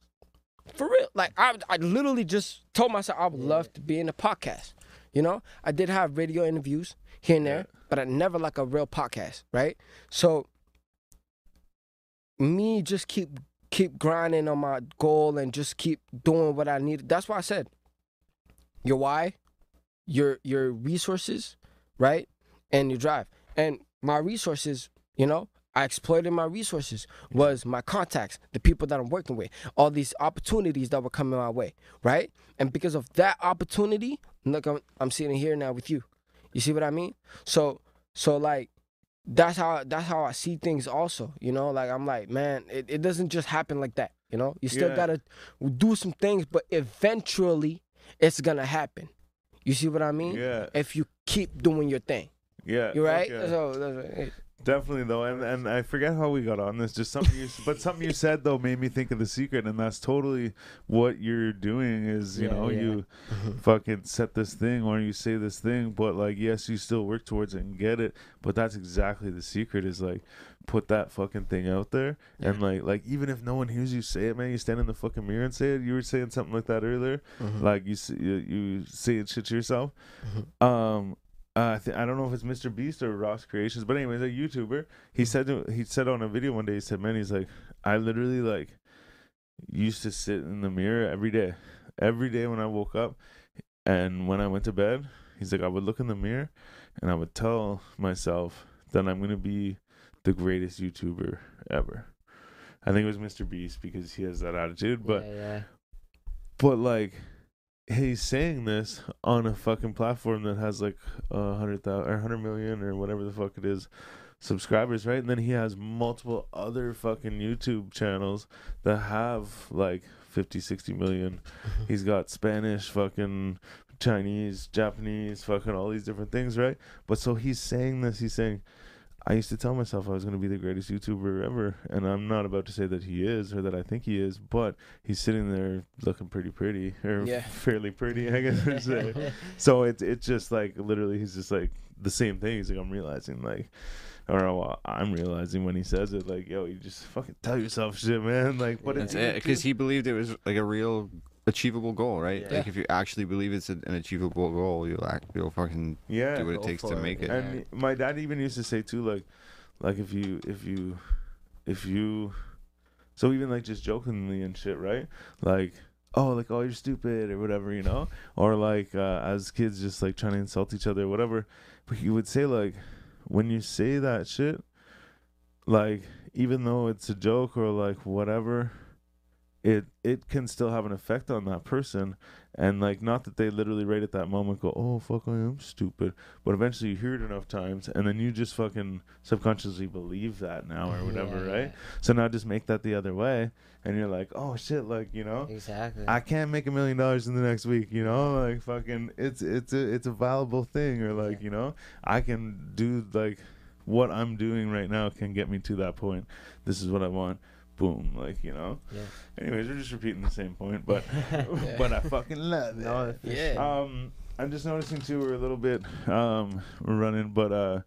For real. Like I I literally just told myself I would Yeah. love to be in the podcast. You know? I did have radio interviews here and there, Yeah. but I never like a real podcast, right? So me just keep keep grinding on my goal and just keep doing what I need. That's why I said your why, your your resources, right? And your drive. And my resources, you know, I exploited my resources was my contacts, the people that I'm working with, all these opportunities that were coming my way, right? And because of that opportunity, look, I'm, I'm sitting here now with you. You see what I mean? So, so like, that's how that's how I see things. Also, you know, like I'm like, man, it, it doesn't just happen like that. You know, you still Yeah. gotta do some things, but eventually, it's gonna happen. You see what I mean? Yeah, If you keep doing your thing, yeah. you right? okay. So that's right. Definitely though, and and I forget how we got on this. Just something, you, but something you said though made me think of the secret, and that's totally what you're doing. Is you Yeah, know yeah. you fucking set this thing or you say this thing, but like yes, you still work towards it and get it. But that's exactly the secret. Is like put that fucking thing out there, and like like even if no one hears you say it, man, you stand in the fucking mirror and say it. You were saying something like that earlier, like you you, you saying shit to yourself. Um, uh, I, th- I don't know if it's Mr. Beast or Ross Creations, but anyways, a YouTuber. He said to, he said on a video one day, he said, "Man, he's like, I literally like used to sit in the mirror every day, every day when I woke up, and when I went to bed. He's like, I would look in the mirror, and I would tell myself that I'm gonna be the greatest YouTuber ever. I think it was Mr. Beast because he has that attitude, but yeah, yeah. but like he's saying this on a fucking platform that has like a hundred thousand or hundred million or whatever the fuck it is subscribers, right? And then he has multiple other fucking YouTube channels that have like 50, 60 million. Mm-hmm. He's got Spanish, fucking Chinese, Japanese, fucking all these different things, right? But so he's saying this, he's saying I used to tell myself I was going to be the greatest YouTuber ever, and I'm not about to say that he is or that I think he is, but he's sitting there looking pretty pretty or Yeah. fairly pretty, I guess. I'd say. so it's it's just like literally, he's just like the same thing. He's like, I'm realizing like, or well, I'm realizing when he says it, like, yo, you just fucking tell yourself shit, man. Like, put That's it it. Because he believed it was like a real achievable goal, right? Yeah. Like if you actually believe it's an an achievable goal, you'll act, you'll fucking yeah, do what it takes to make it. it. and my dad even used to say too like like if you if you if you so even like just jokingly and shit right like oh like oh you're stupid or whatever you know or like uh, as kids just like trying to insult each other or whatever but he would say like when you say that shit like even though it's a joke or like whatever it it can still have an effect on that person. And like not that they literally right at that moment go oh fuck i am stupid. But eventually you hear it enough times and then you just fucking subconsciously believe that now or whatever Yeah, right? So now just make that the other way and you're like oh shit like you know? Exactly. I can't make a million dollars in the next week, you know, like fucking it's it's a it's a valuable thing or like, you know, I can do like what I'm doing right now can get me to that point. This is what I want. Boom, like, you know. Yeah. Anyways, we're just repeating the same point, but but I fucking love it. No, Yeah. Um, I'm just noticing too. We're a little bit um we're running, but uh,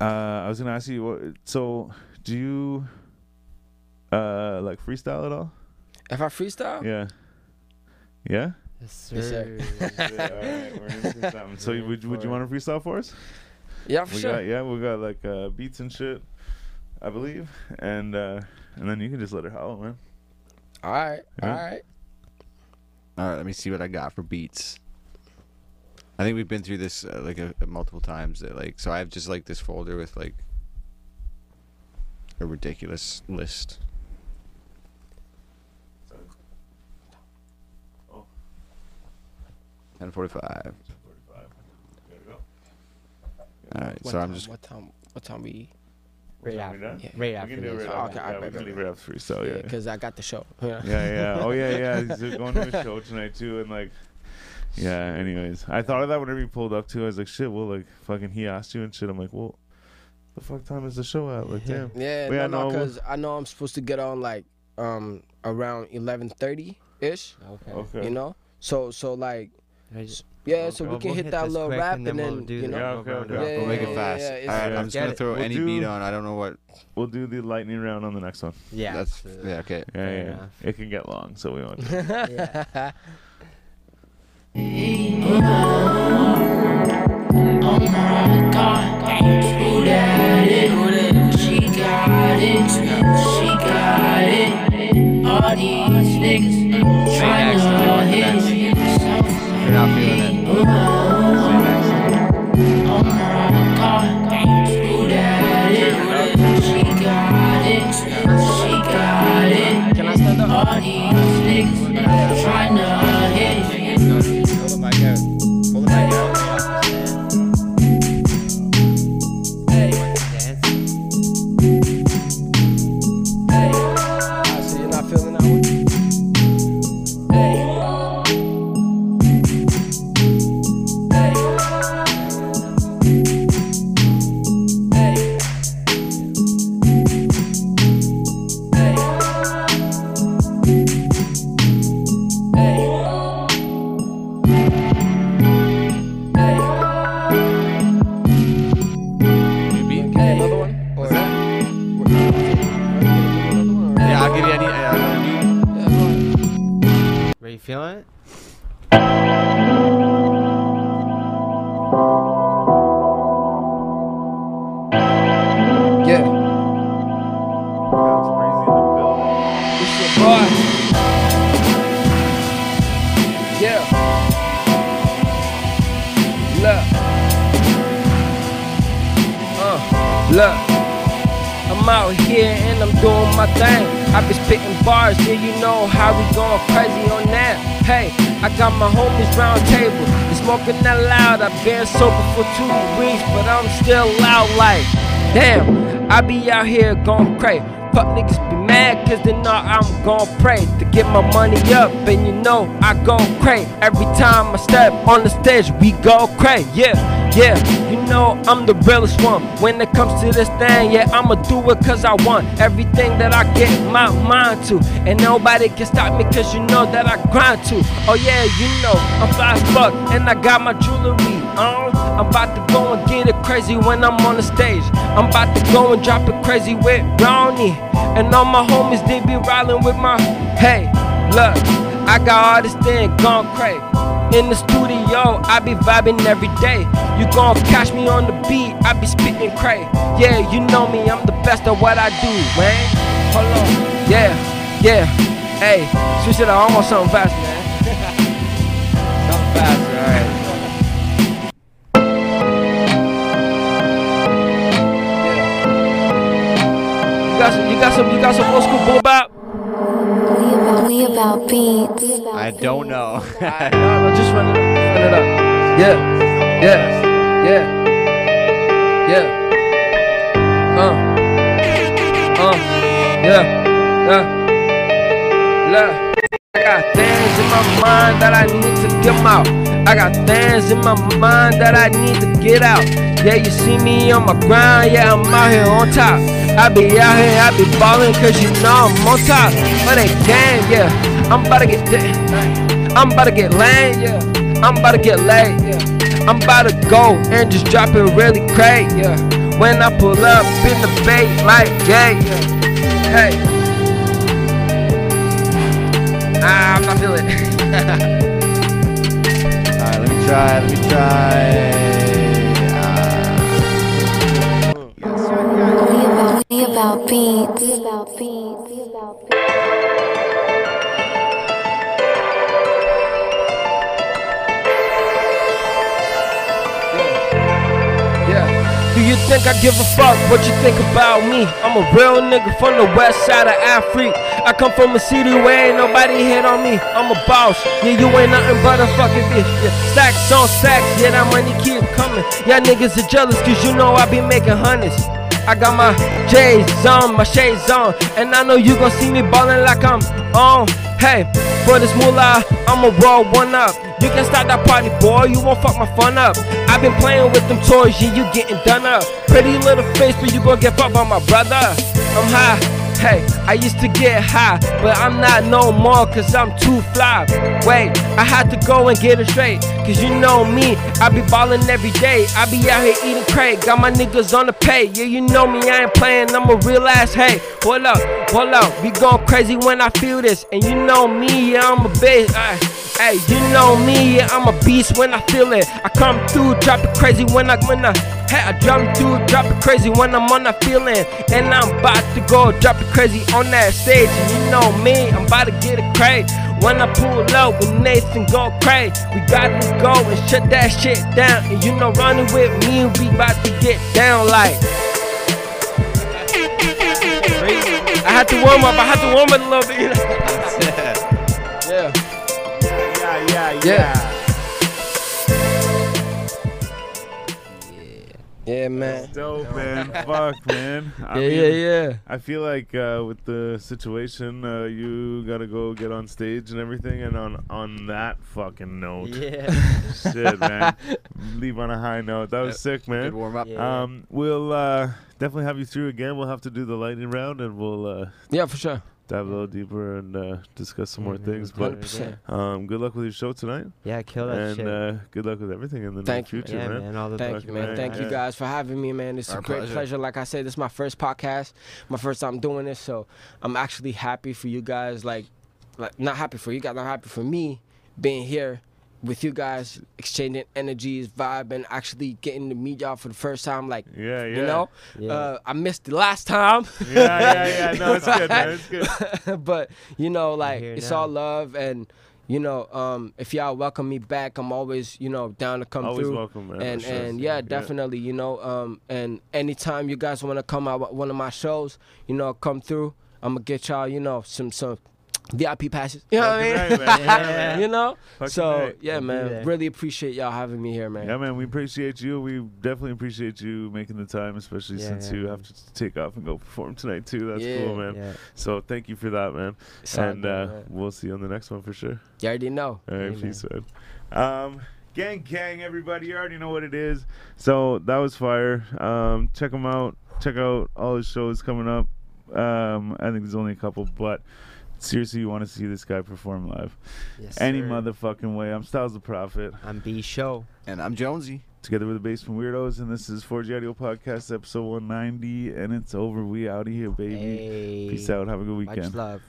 uh, I was gonna ask you. What, so, do you uh like freestyle at all? If I freestyle, Yeah. Yeah. Yes, Yes, sir. sir. Alright, we're gonna do something. So, you- would would you want to freestyle for us? yeah, for we sure. got yeah, we got like uh, beats and shit, I believe, and uh, and then you can just let her howl, man. All right, all Yeah. right. All right, let me see what I got for beats. I think we've been through this uh, like a, multiple times. That, like, so I have just like this folder with like a ridiculous list. Oh. Ten forty-five. All right, What so I'm time, just What time? What time we? Right after. done? Yeah. Right We after can do it right Oh, after. okay, Yeah, I we can bet, leave bet. it after freestyle. Yeah, Yeah. because I got the show. Yeah. yeah, yeah. Oh, yeah, yeah. He's going to a show tonight too, and like, yeah. Anyways, I thought of that whenever you pulled up too. I was like, shit. Well, like, fucking, he asked you and shit. I'm like, well, The fuck time is the show at? Like, damn. Yeah, We no, had no, no- because I know I'm supposed to get on like um around eleven thirty ish. Okay. Okay. You know, so so like I just- yeah, so we can we'll hit that little rap and and then then we'll do you the know. Yeah, okay, okay. Yeah, We'll make it fast. All right, I'm just gonna throw any beat on. I don't know what. We'll do the lightning round on the next one. Yeah. That's so- yeah. Okay. Yeah, yeah. It can get long, so we want. yeah. Oh my god, here going crazy. Fuck niggas be mad cause they know I'm gon' pray to get my money up. And you know I go crazy. Every time I step on the stage, we go crazy. Yeah, yeah. You know I'm the realest one. When it comes to this thing, yeah, I'ma do it cause I want everything that I get my mind to. And nobody can stop me cause you know that I grind to. Oh yeah, you know I'm fly as fuck and I got my jewelry. I'm about to go and get it crazy when I'm on the stage. I'm about to go and drop it crazy with Ronnie. And all my homies, they be riding with my. Hey, look, I got all this thing gone crazy. In the studio, I be vibing every day. You gon' catch me on the beat, I be spitting cray. Yeah, you know me, I'm the best at what I do, man. Hold on, yeah, yeah. Hey, switch it up, I want something fast, man. something fast, You got some, you got some, you got some old school boom bop. We about, we about beats. I don't know. Alright, no, no, just run it up, run it up. Yeah, yeah, yeah, yeah. Uh, uh, yeah, yeah. Look, I got things in my mind that I need to get out. I got things in my mind that I need to get out. Yeah, you see me on my grind, yeah, I'm out here on top. I be out here, I be ballin' cause you know I'm on top. But they gang, yeah, I'm about to get. I'm about to get laid, yeah. I'm about to get laid, yeah. I'm about to go and just drop it really crazy, yeah. When I pull up in the bay like yeah, yeah. Hey. Ah, I'm not feeling it. Alright, let me try. Let me try. About, beats. About beats. About beats. Do you think I give a fuck what you think about me? I'm a real nigga from the west side of Africa. I come from a city where ain't nobody hit on me. I'm a boss. Yeah, you ain't nothing but a fucking bitch. Yeah. Stacks on stacks. Yeah, that money keep coming. Yeah, niggas are jealous cause you know I be making hundreds. I got my J's on, my shades on. And I know you gon' see me ballin' like I'm on. Hey, for this moolah, I'ma roll one up. You can start that party, boy. You won't fuck my fun up. I've been playing with them toys, yeah, you getting done up. Pretty little face, but you gon' get fucked by my brother. I'm high. Hey, I used to get high, but I'm not no more cause I'm too fly. Wait, I had to go and get it straight. Cause you know me, I be ballin' every day. I be out here eating crack, got my niggas on the pay. Yeah, you know me, I ain't playing, I'm a real ass. Hey, hold up, hold up, we going crazy when I feel this. And you know me, yeah, I'm a bitch. Hey, you know me, yeah, I'm a beast when I feel it. I come through, drop it crazy when I when I hey, I jump through, drop it crazy when I'm on that feeling. And I'm about to go drop it crazy on that stage. And you know me, I'm about to get it crazy. When I pull up with Nathan go crazy, we gotta go and shut that shit down. And you know, running with me, we about to get down like. I had to warm up. I had to warm up a little bit. yeah. know? yeah. Yeah, yeah, Yeah. Yeah, man. Dope, man. Fuck, man. I Yeah, mean, yeah, yeah. I feel like uh, with the situation, uh, you gotta go get on stage and everything. And on on that fucking note, Yeah. shit, man, leave on a high note. That was sick, Good man. warm up. Yeah. Um, we'll uh, definitely have you through again. We'll have to do the lightning round, and we'll uh, Yeah, for sure. Dive a little deeper and uh, discuss some more Mhm, things. But do it again. um, good luck with your show tonight, Yeah, kill that and shit. uh, good luck with everything in the Thank near future, yeah, man. man. All the Thank you, man. man. Thank you guys for having me, man. It's Our a great pleasure. pleasure. Like I said, this is my first podcast, my first time doing this, so I'm actually happy for you guys. Like, like not happy for you guys, not happy for me being here with you guys, exchanging energies, vibe, and actually getting to meet y'all for the first time. Like, Yeah, yeah. you know, Yeah. uh, I missed the last time. yeah, yeah, yeah. No, it's good, man. It's good. but you know, like it's now. all love, and you know, um, if y'all welcome me back, I'm always, you know, down to come through. Always through. welcome, man. and for sure. and yeah, definitely, you know, um, and anytime you guys want to come out one of my shows, you know, come through. I'm gonna get y'all, you know, some some VIP passes. You know what I mean? Right, man. Yeah. you know. Fucking so right. yeah, man, there. really appreciate y'all having me here, man. Yeah, man, we appreciate you. We definitely appreciate you making the time, especially Yeah, since yeah, you man. have to take off and go perform tonight too. That's Yeah. cool, man. yeah. So thank you for that, man. It's and good, uh, man. we'll see you on the next one for sure. you already know. All right, Amen. peace, man. Um, gang, gang, everybody, you already know what it is. So that was fire. Um, check him out. Check out all his shows coming up. Um, I think there's only a couple, but seriously, you want to see this guy perform live Yes, any sir. motherfucking way. I'm Styles the Prophet. I'm B Show. And I'm Jonesy. together with the Basement Weirdos, and this is 4G Audio Podcast, episode 190, and it's over. We out of here, baby. Hey. Peace out. Have a good weekend. Much love.